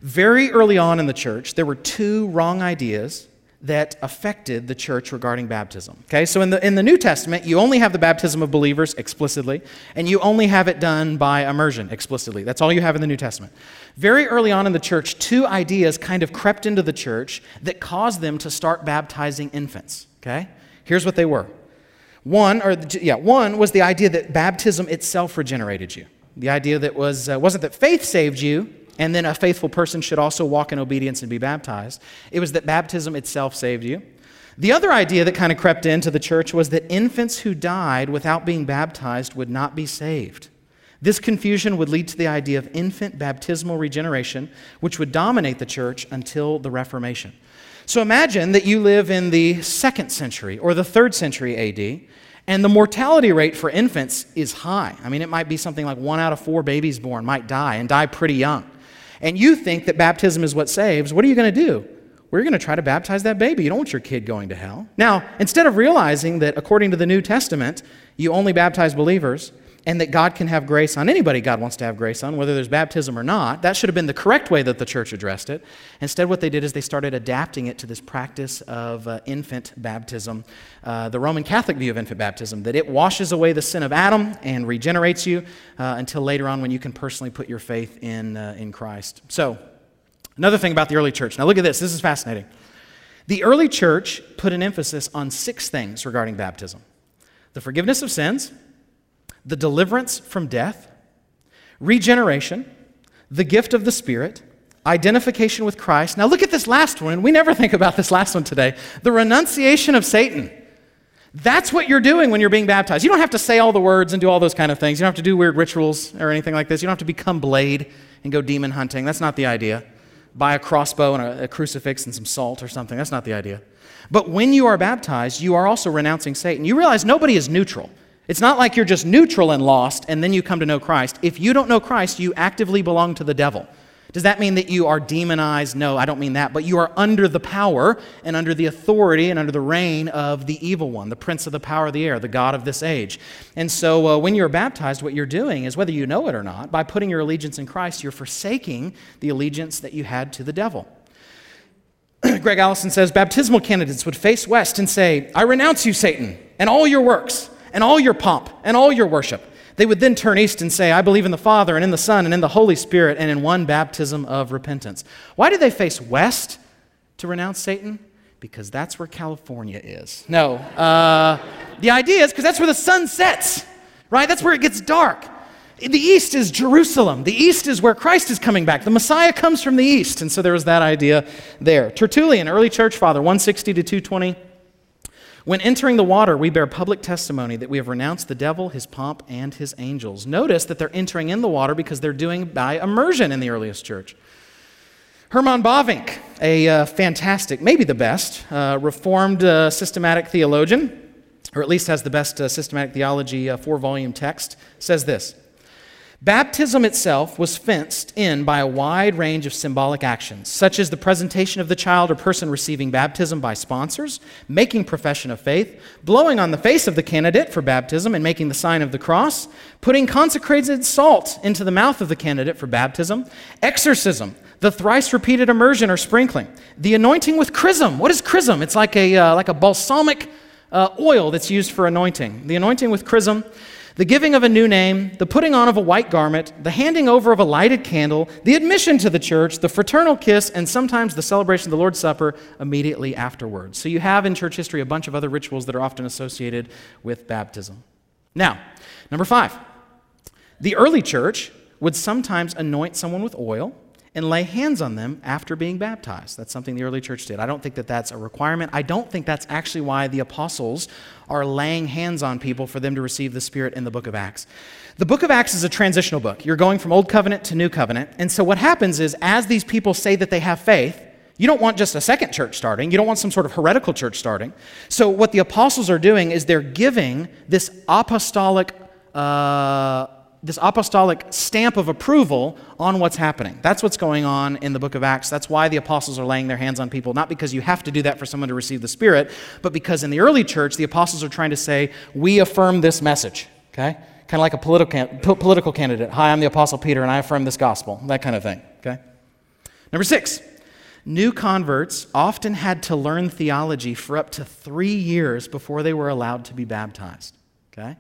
Very early on in the church, there were two wrong ideas that affected the church regarding baptism. Okay, so in the, in the New Testament, you only have the baptism of believers explicitly, and you only have it done by immersion explicitly. That's all you have in the New Testament. Very early on in the church, two ideas kind of crept into the church that caused them to start baptizing infants. Okay, here's what they were. One, or yeah, one was the idea that baptism itself regenerated you. The idea that was uh, wasn't that faith saved you, and then a faithful person should also walk in obedience and be baptized. It was that baptism itself saved you. The other idea that kind of crept into the church was that infants who died without being baptized would not be saved. This confusion would lead to the idea of infant baptismal regeneration, which would dominate the church until the Reformation. So imagine that you live in the second century or the third century AD, and the mortality rate for infants is high. I mean, it might be something like one out of four babies born might die and die pretty young and you think that baptism is what saves, what are you going to do? We're going to try to baptize that baby. You don't want your kid going to hell. Now, instead of realizing that according to the New Testament, you only baptize believers, and that God can have grace on anybody God wants to have grace on, whether there's baptism or not. That should have been the correct way that the church addressed it. Instead, what they did is they started adapting it to this practice of uh, infant baptism, uh, the Roman Catholic view of infant baptism, that it washes away the sin of Adam and regenerates you uh, until later on when you can personally put your faith in, uh, in Christ. So, another thing about the early church. Now, look at this. This is fascinating. The early church put an emphasis on six things regarding baptism the forgiveness of sins the deliverance from death, regeneration, the gift of the Spirit, identification with Christ. Now, look at this last one. We never think about this last one today the renunciation of Satan. That's what you're doing when you're being baptized. You don't have to say all the words and do all those kind of things. You don't have to do weird rituals or anything like this. You don't have to become Blade and go demon hunting. That's not the idea. Buy a crossbow and a, a crucifix and some salt or something. That's not the idea. But when you are baptized, you are also renouncing Satan. You realize nobody is neutral. It's not like you're just neutral and lost and then you come to know Christ. If you don't know Christ, you actively belong to the devil. Does that mean that you are demonized? No, I don't mean that. But you are under the power and under the authority and under the reign of the evil one, the prince of the power of the air, the God of this age. And so uh, when you're baptized, what you're doing is, whether you know it or not, by putting your allegiance in Christ, you're forsaking the allegiance that you had to the devil. [clears throat] Greg Allison says baptismal candidates would face west and say, I renounce you, Satan, and all your works and all your pomp and all your worship. They would then turn east and say, I believe in the Father and in the Son and in the Holy Spirit and in one baptism of repentance. Why do they face west to renounce Satan? Because that's where California is. No. Uh, the idea is because that's where the sun sets, right? That's where it gets dark. The east is Jerusalem. The east is where Christ is coming back. The Messiah comes from the east. And so there was that idea there. Tertullian, early church father, 160 to 220. When entering the water, we bear public testimony that we have renounced the devil, his pomp, and his angels. Notice that they're entering in the water because they're doing by immersion in the earliest church. Herman Bavinck, a uh, fantastic, maybe the best, uh, Reformed uh, systematic theologian, or at least has the best uh, systematic theology uh, four volume text, says this Baptism itself was fenced in by a wide range of symbolic actions, such as the presentation of the child or person receiving baptism by sponsors, making profession of faith, blowing on the face of the candidate for baptism and making the sign of the cross, putting consecrated salt into the mouth of the candidate for baptism, exorcism, the thrice repeated immersion or sprinkling, the anointing with chrism. What is chrism? It's like a, uh, like a balsamic uh, oil that's used for anointing. The anointing with chrism the giving of a new name, the putting on of a white garment, the handing over of a lighted candle, the admission to the church, the fraternal kiss, and sometimes the celebration of the Lord's Supper immediately afterwards. So you have in church history a bunch of other rituals that are often associated with baptism. Now, number five, the early church would sometimes anoint someone with oil and lay hands on them after being baptized. That's something the early church did. I don't think that that's a requirement. I don't think that's actually why the apostles are laying hands on people for them to receive the Spirit in the book of Acts. The book of Acts is a transitional book. You're going from Old Covenant to New Covenant. And so what happens is, as these people say that they have faith, you don't want just a second church starting. You don't want some sort of heretical church starting. So, what the apostles are doing is they're giving this apostolic uh, this apostolic stamp of approval on what's happening. That's what's going on in the book of Acts. That's why the apostles are laying their hands on people, not because you have to do that for someone to receive the Spirit, but because in the early church, the apostles are trying to say, we affirm this message, okay? Kind of like a political, political candidate. Hi, I'm the Apostle Peter, and I affirm this gospel, that kind of thing, okay? Number six, new converts often had to learn theology for up to three years before they were allowed to be baptized. Okay?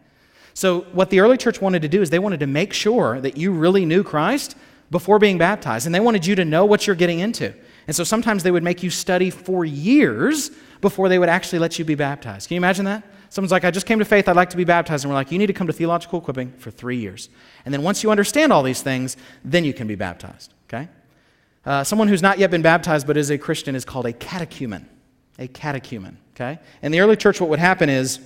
So, what the early church wanted to do is they wanted to make sure that you really knew Christ before being baptized, and they wanted you to know what you're getting into. And so sometimes they would make you study for years before they would actually let you be baptized. Can you imagine that? Someone's like, I just came to faith, I'd like to be baptized. And we're like, you need to come to theological equipping for three years. And then once you understand all these things, then you can be baptized. Okay? Uh, someone who's not yet been baptized but is a Christian is called a catechumen. A catechumen. Okay? In the early church, what would happen is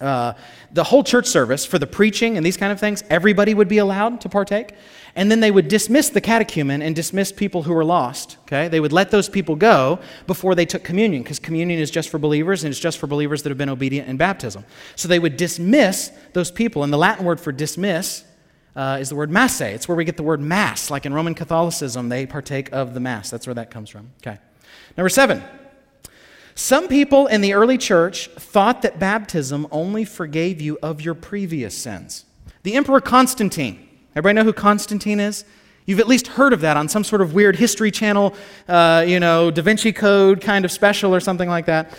uh, the whole church service for the preaching and these kind of things, everybody would be allowed to partake. And then they would dismiss the catechumen and dismiss people who were lost. Okay? They would let those people go before they took communion, because communion is just for believers and it's just for believers that have been obedient in baptism. So they would dismiss those people. And the Latin word for dismiss uh, is the word masse. It's where we get the word mass. Like in Roman Catholicism, they partake of the mass. That's where that comes from. Okay. Number seven. Some people in the early church thought that baptism only forgave you of your previous sins. The Emperor Constantine, everybody know who Constantine is? You've at least heard of that on some sort of weird History Channel, uh, you know, Da Vinci Code kind of special or something like that.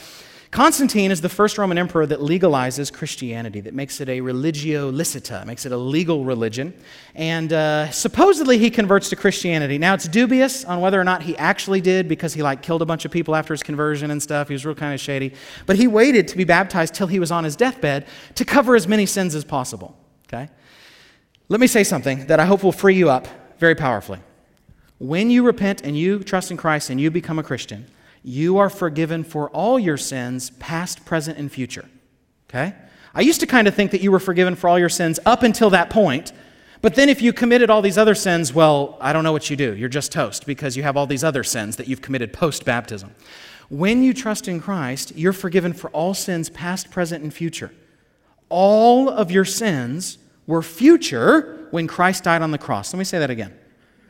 Constantine is the first Roman emperor that legalizes Christianity, that makes it a religio licita, makes it a legal religion. And uh, supposedly he converts to Christianity. Now it's dubious on whether or not he actually did because he like killed a bunch of people after his conversion and stuff. He was real kind of shady. But he waited to be baptized till he was on his deathbed to cover as many sins as possible. Okay? Let me say something that I hope will free you up very powerfully. When you repent and you trust in Christ and you become a Christian, you are forgiven for all your sins, past, present, and future. Okay? I used to kind of think that you were forgiven for all your sins up until that point. But then if you committed all these other sins, well, I don't know what you do. You're just toast because you have all these other sins that you've committed post baptism. When you trust in Christ, you're forgiven for all sins, past, present, and future. All of your sins were future when Christ died on the cross. Let me say that again.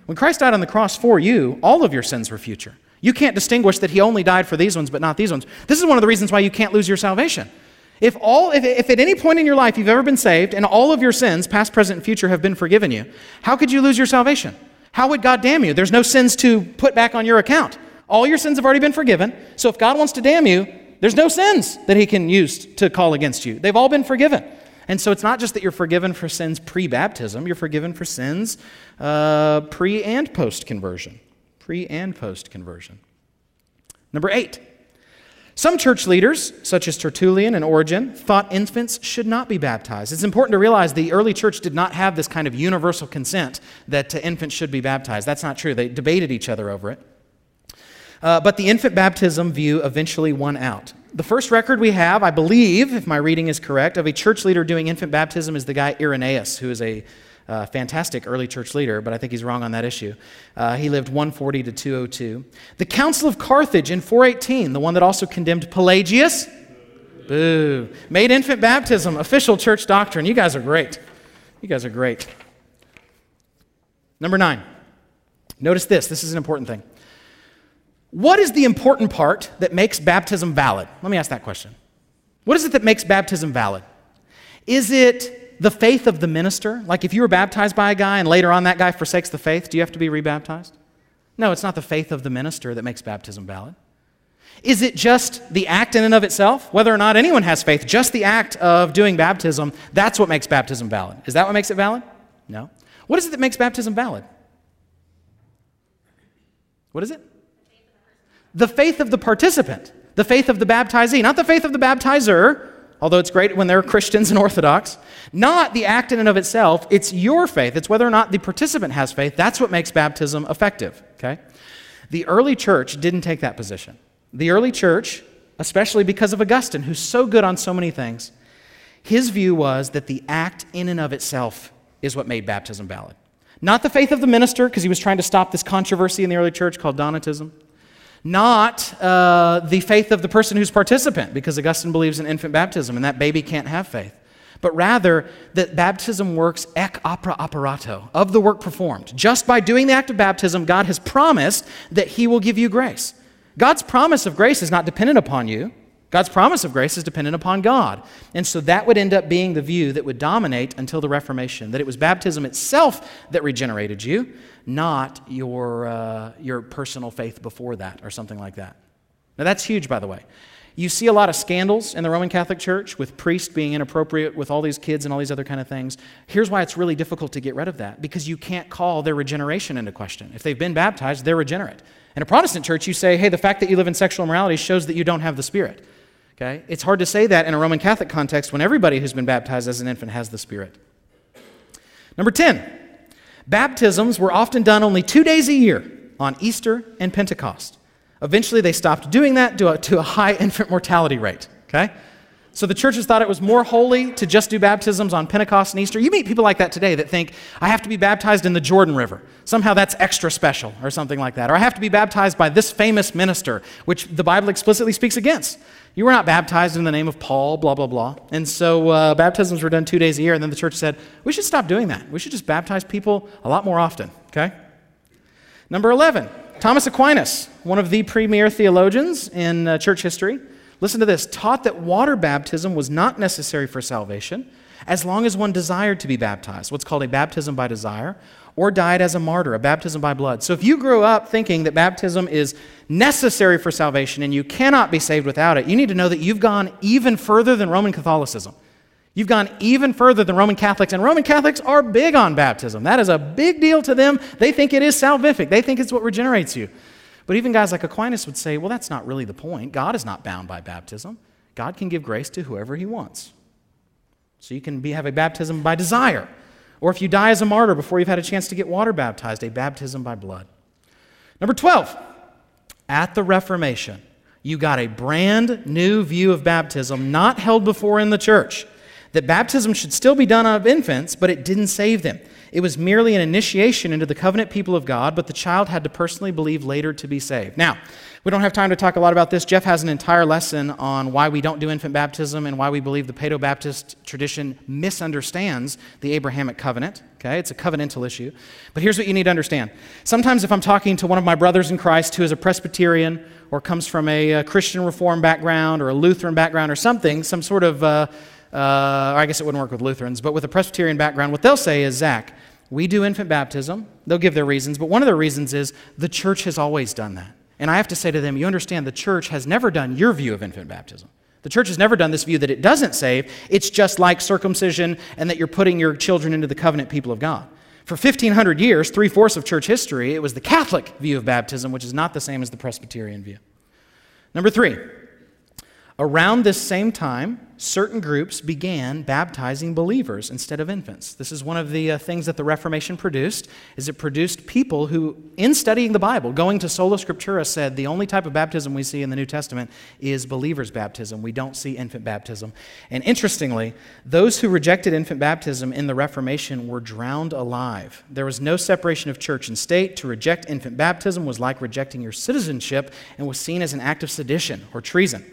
When Christ died on the cross for you, all of your sins were future. You can't distinguish that he only died for these ones, but not these ones. This is one of the reasons why you can't lose your salvation. If, all, if, if at any point in your life you've ever been saved and all of your sins, past, present, and future, have been forgiven you, how could you lose your salvation? How would God damn you? There's no sins to put back on your account. All your sins have already been forgiven. So if God wants to damn you, there's no sins that he can use to call against you. They've all been forgiven. And so it's not just that you're forgiven for sins pre baptism, you're forgiven for sins uh, pre and post conversion pre and post conversion. Number eight, some church leaders, such as Tertullian and Origen, thought infants should not be baptized. It's important to realize the early church did not have this kind of universal consent that uh, infants should be baptized. That's not true. They debated each other over it. Uh, but the infant baptism view eventually won out. The first record we have, I believe, if my reading is correct, of a church leader doing infant baptism is the guy Irenaeus, who is a uh, fantastic early church leader, but I think he's wrong on that issue. Uh, he lived 140 to 202. The Council of Carthage in 418, the one that also condemned Pelagius, boo, made infant baptism official church doctrine. You guys are great. You guys are great. Number nine, notice this. This is an important thing. What is the important part that makes baptism valid? Let me ask that question. What is it that makes baptism valid? Is it the faith of the minister? Like if you were baptized by a guy and later on that guy forsakes the faith, do you have to be rebaptized? No, it's not the faith of the minister that makes baptism valid. Is it just the act in and of itself? Whether or not anyone has faith, just the act of doing baptism, that's what makes baptism valid. Is that what makes it valid? No. What is it that makes baptism valid? What is it? The faith of the participant, the faith of the baptizee, not the faith of the baptizer, although it's great when they're Christians and Orthodox. Not the act in and of itself, it's your faith. It's whether or not the participant has faith. That's what makes baptism effective, okay? The early church didn't take that position. The early church, especially because of Augustine, who's so good on so many things, his view was that the act in and of itself is what made baptism valid. Not the faith of the minister, because he was trying to stop this controversy in the early church called Donatism not uh, the faith of the person who's participant, because Augustine believes in infant baptism and that baby can't have faith, but rather that baptism works ex opere operato, of the work performed. Just by doing the act of baptism, God has promised that He will give you grace. God's promise of grace is not dependent upon you, God's promise of grace is dependent upon God. And so that would end up being the view that would dominate until the Reformation that it was baptism itself that regenerated you, not your, uh, your personal faith before that or something like that. Now, that's huge, by the way. You see a lot of scandals in the Roman Catholic Church with priests being inappropriate with all these kids and all these other kind of things. Here's why it's really difficult to get rid of that because you can't call their regeneration into question. If they've been baptized, they're regenerate. In a Protestant church, you say, hey, the fact that you live in sexual immorality shows that you don't have the Spirit. Okay? It's hard to say that in a Roman Catholic context when everybody who's been baptized as an infant has the Spirit. Number 10, baptisms were often done only two days a year on Easter and Pentecost. Eventually, they stopped doing that a, to a high [laughs] infant mortality rate. Okay? So the churches thought it was more holy to just do baptisms on Pentecost and Easter. You meet people like that today that think, I have to be baptized in the Jordan River. Somehow that's extra special or something like that. Or I have to be baptized by this famous minister, which the Bible explicitly speaks against. You were not baptized in the name of Paul, blah, blah, blah. And so uh, baptisms were done two days a year, and then the church said, we should stop doing that. We should just baptize people a lot more often, okay? Number 11, Thomas Aquinas, one of the premier theologians in uh, church history listen to this, taught that water baptism was not necessary for salvation as long as one desired to be baptized, what's called a baptism by desire, or died as a martyr, a baptism by blood. So if you grew up thinking that baptism is necessary for salvation and you cannot be saved without it, you need to know that you've gone even further than Roman Catholicism. You've gone even further than Roman Catholics, and Roman Catholics are big on baptism. That is a big deal to them. They think it is salvific, they think it's what regenerates you. But even guys like Aquinas would say, well, that's not really the point. God is not bound by baptism. God can give grace to whoever he wants. So you can be, have a baptism by desire. Or if you die as a martyr before you've had a chance to get water baptized, a baptism by blood. Number 12, at the Reformation, you got a brand new view of baptism not held before in the church. That baptism should still be done of infants, but it didn't save them. It was merely an initiation into the covenant people of God, but the child had to personally believe later to be saved. Now, we don't have time to talk a lot about this. Jeff has an entire lesson on why we don't do infant baptism and why we believe the Paedo Baptist tradition misunderstands the Abrahamic covenant. Okay, it's a covenantal issue. But here's what you need to understand. Sometimes, if I'm talking to one of my brothers in Christ who is a Presbyterian or comes from a, a Christian Reform background or a Lutheran background or something, some sort of uh, uh, or I guess it wouldn't work with Lutherans, but with a Presbyterian background, what they'll say is, Zach, we do infant baptism. They'll give their reasons, but one of their reasons is the church has always done that. And I have to say to them, you understand the church has never done your view of infant baptism. The church has never done this view that it doesn't save. It's just like circumcision and that you're putting your children into the covenant people of God. For 1,500 years, three fourths of church history, it was the Catholic view of baptism, which is not the same as the Presbyterian view. Number three, around this same time, certain groups began baptizing believers instead of infants. This is one of the uh, things that the Reformation produced is it produced people who in studying the Bible, going to sola scriptura said the only type of baptism we see in the New Testament is believers baptism. We don't see infant baptism. And interestingly, those who rejected infant baptism in the Reformation were drowned alive. There was no separation of church and state. To reject infant baptism was like rejecting your citizenship and was seen as an act of sedition or treason.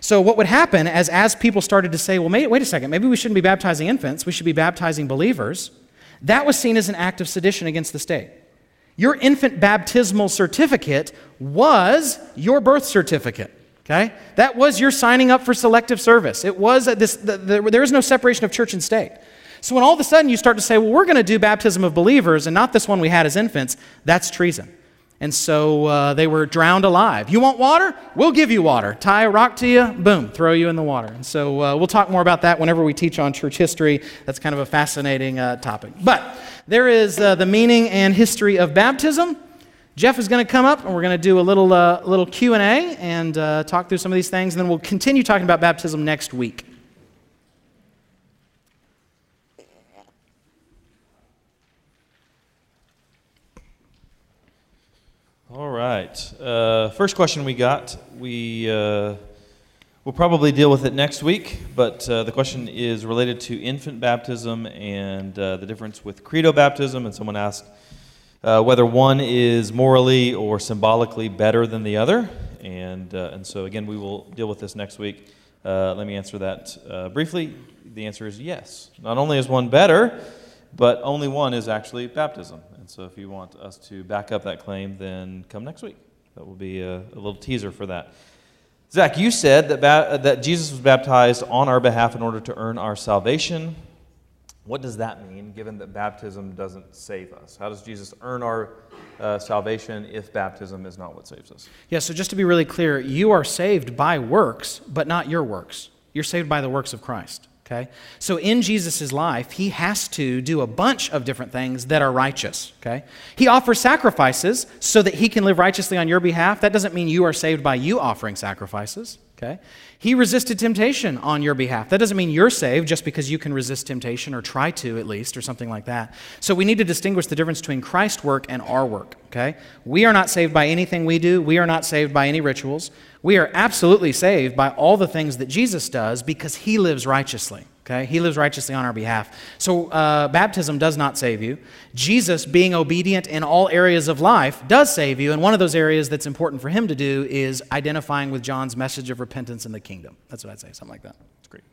So, what would happen as, as people started to say, well, wait, wait a second, maybe we shouldn't be baptizing infants, we should be baptizing believers, that was seen as an act of sedition against the state. Your infant baptismal certificate was your birth certificate. Okay? That was your signing up for selective service. It was this, the, the, there is no separation of church and state. So when all of a sudden you start to say, well, we're going to do baptism of believers and not this one we had as infants, that's treason. And so uh, they were drowned alive. You want water? We'll give you water. Tie a rock to you, boom, throw you in the water. And so uh, we'll talk more about that whenever we teach on church history. That's kind of a fascinating uh, topic. But there is uh, the meaning and history of baptism. Jeff is going to come up, and we're going to do a little, uh, little Q&A and uh, talk through some of these things. And then we'll continue talking about baptism next week. All right. Uh, first question we got, we uh, will probably deal with it next week, but uh, the question is related to infant baptism and uh, the difference with credo baptism. And someone asked uh, whether one is morally or symbolically better than the other. And, uh, and so, again, we will deal with this next week. let me answer that briefly. The answer is yes. Not only is one better, but only one is actually baptism. And so if you want us to back up that claim, then come next week. That will be a, a little teaser for that. Zach, you said that, ba- that Jesus was baptized on our behalf in order to earn our salvation. What does that mean, given that baptism doesn't save us? How does Jesus earn our uh, salvation if baptism is not what saves us? Yeah, so just to be really clear, you are saved by works, but not your works. You're saved by the works of Christ. Okay? So in Jesus' life, he has to do a bunch of different things that are righteous. Okay? He offers sacrifices so that he can live righteously on your behalf. That doesn't mean you are saved by you offering sacrifices. Okay? He resisted temptation on your behalf. That doesn't mean you're saved just because you can resist temptation or try to at least or something like that. So we need to distinguish the difference between Christ's work and our work, okay? We are not saved by anything we do. We are not saved by any rituals. We are absolutely saved by all the things that Jesus does because he lives righteously. Okay? He lives righteously on our behalf. So, uh, baptism does not save you. Jesus, being obedient in all areas of life, does save you. And one of those areas that's important for him to do is identifying with John's message of repentance in the kingdom. That's what I'd say, something like that. That's great.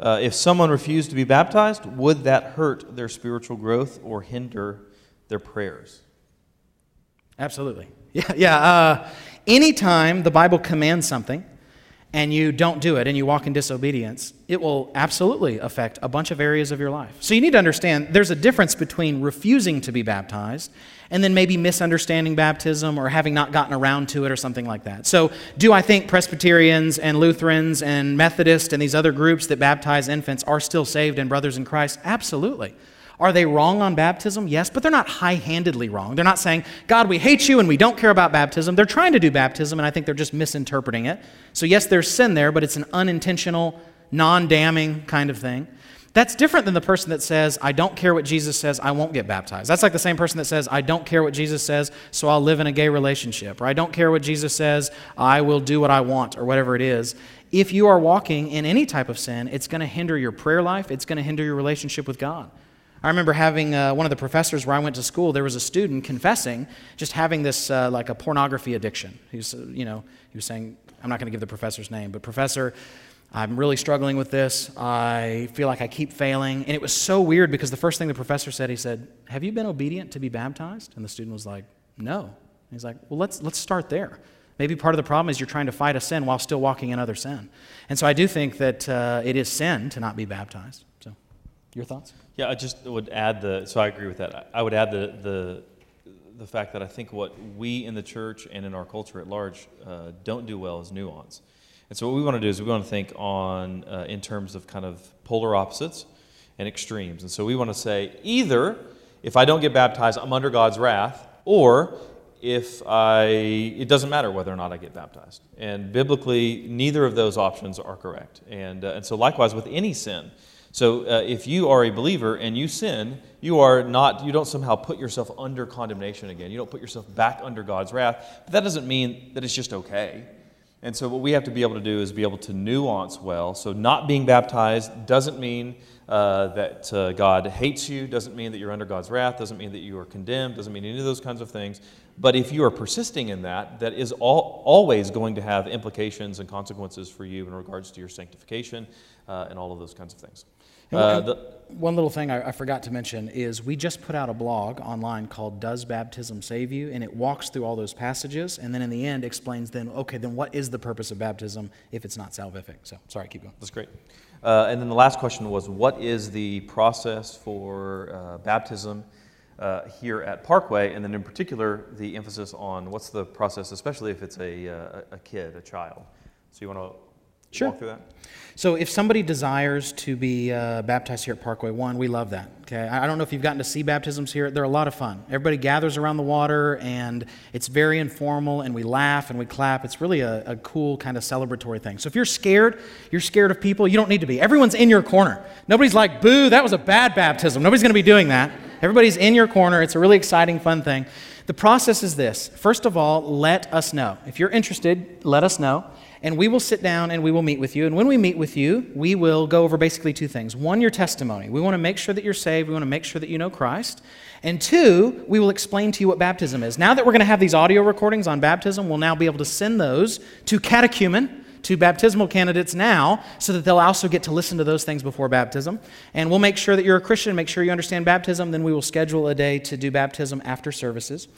Uh, if someone refused to be baptized, would that hurt their spiritual growth or hinder their prayers? Absolutely. [laughs] Yeah, yeah. Uh, anytime the Bible commands something, and you don't do it and you walk in disobedience, it will absolutely affect a bunch of areas of your life. So you need to understand there's a difference between refusing to be baptized and then maybe misunderstanding baptism or having not gotten around to it or something like that. So, do I think Presbyterians and Lutherans and Methodists and these other groups that baptize infants are still saved and brothers in Christ? Absolutely. Are they wrong on baptism? Yes, but they're not high handedly wrong. They're not saying, God, we hate you and we don't care about baptism. They're trying to do baptism, and I think they're just misinterpreting it. So, yes, there's sin there, but it's an unintentional, non damning kind of thing. That's different than the person that says, I don't care what Jesus says, I won't get baptized. That's like the same person that says, I don't care what Jesus says, so I'll live in a gay relationship. Or I don't care what Jesus says, I will do what I want, or whatever it is. If you are walking in any type of sin, it's going to hinder your prayer life, it's going to hinder your relationship with God. I remember having uh, one of the professors where I went to school, there was a student confessing just having this, uh, like a pornography addiction. He was, uh, you know, he was saying, I'm not going to give the professor's name, but professor, I'm really struggling with this. I feel like I keep failing. And it was so weird because the first thing the professor said, he said, Have you been obedient to be baptized? And the student was like, No. And he's like, Well, let's, let's start there. Maybe part of the problem is you're trying to fight a sin while still walking in other sin. And so I do think that uh, it is sin to not be baptized. So, your thoughts? Yeah, I just would add the, so I agree with that. I would add the, the, the fact that I think what we in the church and in our culture at large uh, don't do well is nuance. And so what we want to do is we want to think on uh, in terms of kind of polar opposites and extremes. And so we want to say either if I don't get baptized, I'm under God's wrath, or if I it doesn't matter whether or not I get baptized. And biblically, neither of those options are correct. And uh, and so likewise with any sin. So uh, if you are a believer and you sin, you are not you don't somehow put yourself under condemnation again. You don't put yourself back under God's wrath. But that doesn't mean that it's just okay. And so, what we have to be able to do is be able to nuance well. So, not being baptized doesn't mean uh, that uh, God hates you, doesn't mean that you're under God's wrath, doesn't mean that you are condemned, doesn't mean any of those kinds of things. But if you are persisting in that, that is all, always going to have implications and consequences for you in regards to your sanctification uh, and all of those kinds of things. Uh, the, one little thing I, I, forgot to mention is we just put out a blog online called Does Baptism Save You? And it walks through all those passages and then in the end explains then, okay, then what is the purpose of baptism if it's not salvific? So, sorry, keep going. That's great. Uh, and then the last question was what is the process for uh, baptism uh, here at Parkway? And then in particular, the emphasis on what's the process, especially if it's a, uh, a kid, a child. So, you want to Sure. walk through that? So, if somebody desires to be uh, baptized here at Parkway One, we love that. Okay, I don't know if you've gotten to see baptisms here; they're a lot of fun. Everybody gathers around the water, and it's very informal, and we laugh and we clap. It's really a, a cool kind of celebratory thing. So, if you're scared, you're scared of people. You don't need to be. Everyone's in your corner. Nobody's like, "Boo, that was a bad baptism." Nobody's going to be doing that. Everybody's in your corner. It's a really exciting, fun thing. The process is this. First of all, let us know. If you're interested, let us know and we will sit down and we will meet with you. And when we meet with you, we will go over basically two things. One, your testimony. We want to make sure that you're saved, we want to make sure that you know Christ. And two, we will explain to you what baptism is. Now that we're going to have these audio recordings on baptism, we'll now be able to send those to catechumen to baptismal candidates now so that they'll also get to listen to those things before baptism. And we'll make sure that you're a Christian, make sure you understand baptism. Then we will schedule a day to do baptism after services.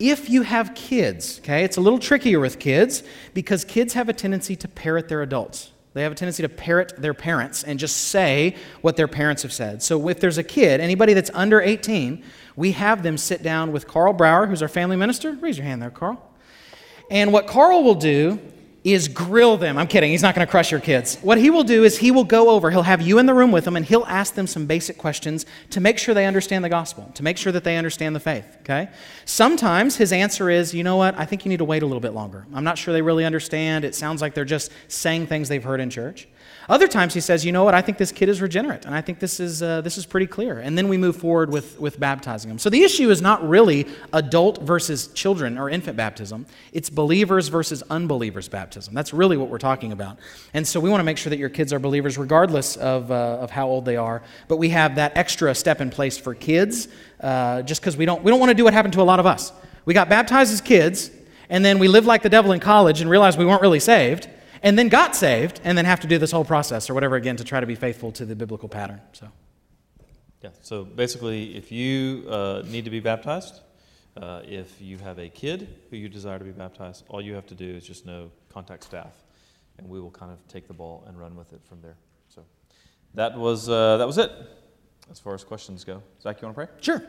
If you have kids, okay, it's a little trickier with kids because kids have a tendency to parrot their adults. They have a tendency to parrot their parents and just say what their parents have said. So if there's a kid, anybody that's under 18, we have them sit down with Carl Brower, who's our family minister. Raise your hand there, Carl. And what Carl will do is grill them. I'm kidding. He's not going to crush your kids. What he will do is he will go over, he'll have you in the room with him, and he'll ask them some basic questions to make sure they understand the gospel, to make sure that they understand the faith, okay? Sometimes his answer is, you know what, I think you need to wait a little bit longer. I'm not sure they really understand. It sounds like they're just saying things they've heard in church. Other times he says, you know what, I think this kid is regenerate, and I think this is, uh, this is pretty clear. And then we move forward with, with baptizing them. So the issue is not really adult versus children or infant baptism, it's believers versus unbelievers baptism. That's really what we're talking about. And so we want to make sure that your kids are believers regardless of, uh, of how old they are. But we have that extra step in place for kids uh, just because we don't, we don't want to do what happened to a lot of us. We got baptized as kids, and then we lived like the devil in college and realized we weren't really saved and then got saved, and then have to do this whole process or whatever again to try to be faithful to the biblical pattern. So, yeah. So basically, if you uh, need to be baptized, uh, if you have a kid who you desire to be baptized, all you have to do is just know contact staff, and we will kind of take the ball and run with it from there. So that was uh, that was it as far as questions go. Zach, you want to pray? Sure.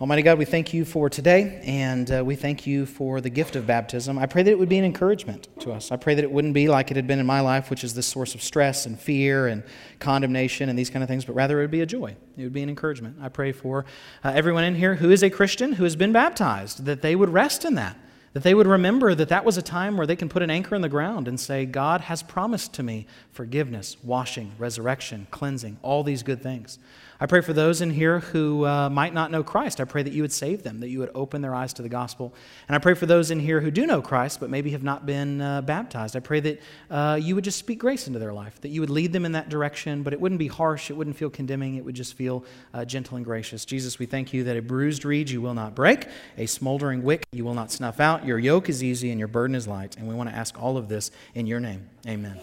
Almighty God, we thank you for today, and uh, we thank you for the gift of baptism. I pray that it would be an encouragement to us. I pray that it wouldn't be like it had been in my life, which is this source of stress and fear and condemnation and these kind of things, but rather it would be a joy. It would be an encouragement. I pray for uh, everyone in here who is a Christian, who has been baptized, that they would rest in that that they would remember that that was a time where they can put an anchor in the ground and say, God has promised to me forgiveness, washing, resurrection, cleansing, all these good things. I pray for those in here who uh, might not know Christ. I pray that you would save them, that you would open their eyes to the gospel. And I pray for those in here who do know Christ but maybe have not been uh, baptized. I pray that uh, you would just speak grace into their life, that you would lead them in that direction, but it wouldn't be harsh, it wouldn't feel condemning, it would just feel uh, gentle and gracious. Jesus, we thank you that a bruised reed you will not break, a smoldering wick you will not snuff out. Your yoke is easy and your burden is light. And we want to ask all of this in your name. Amen.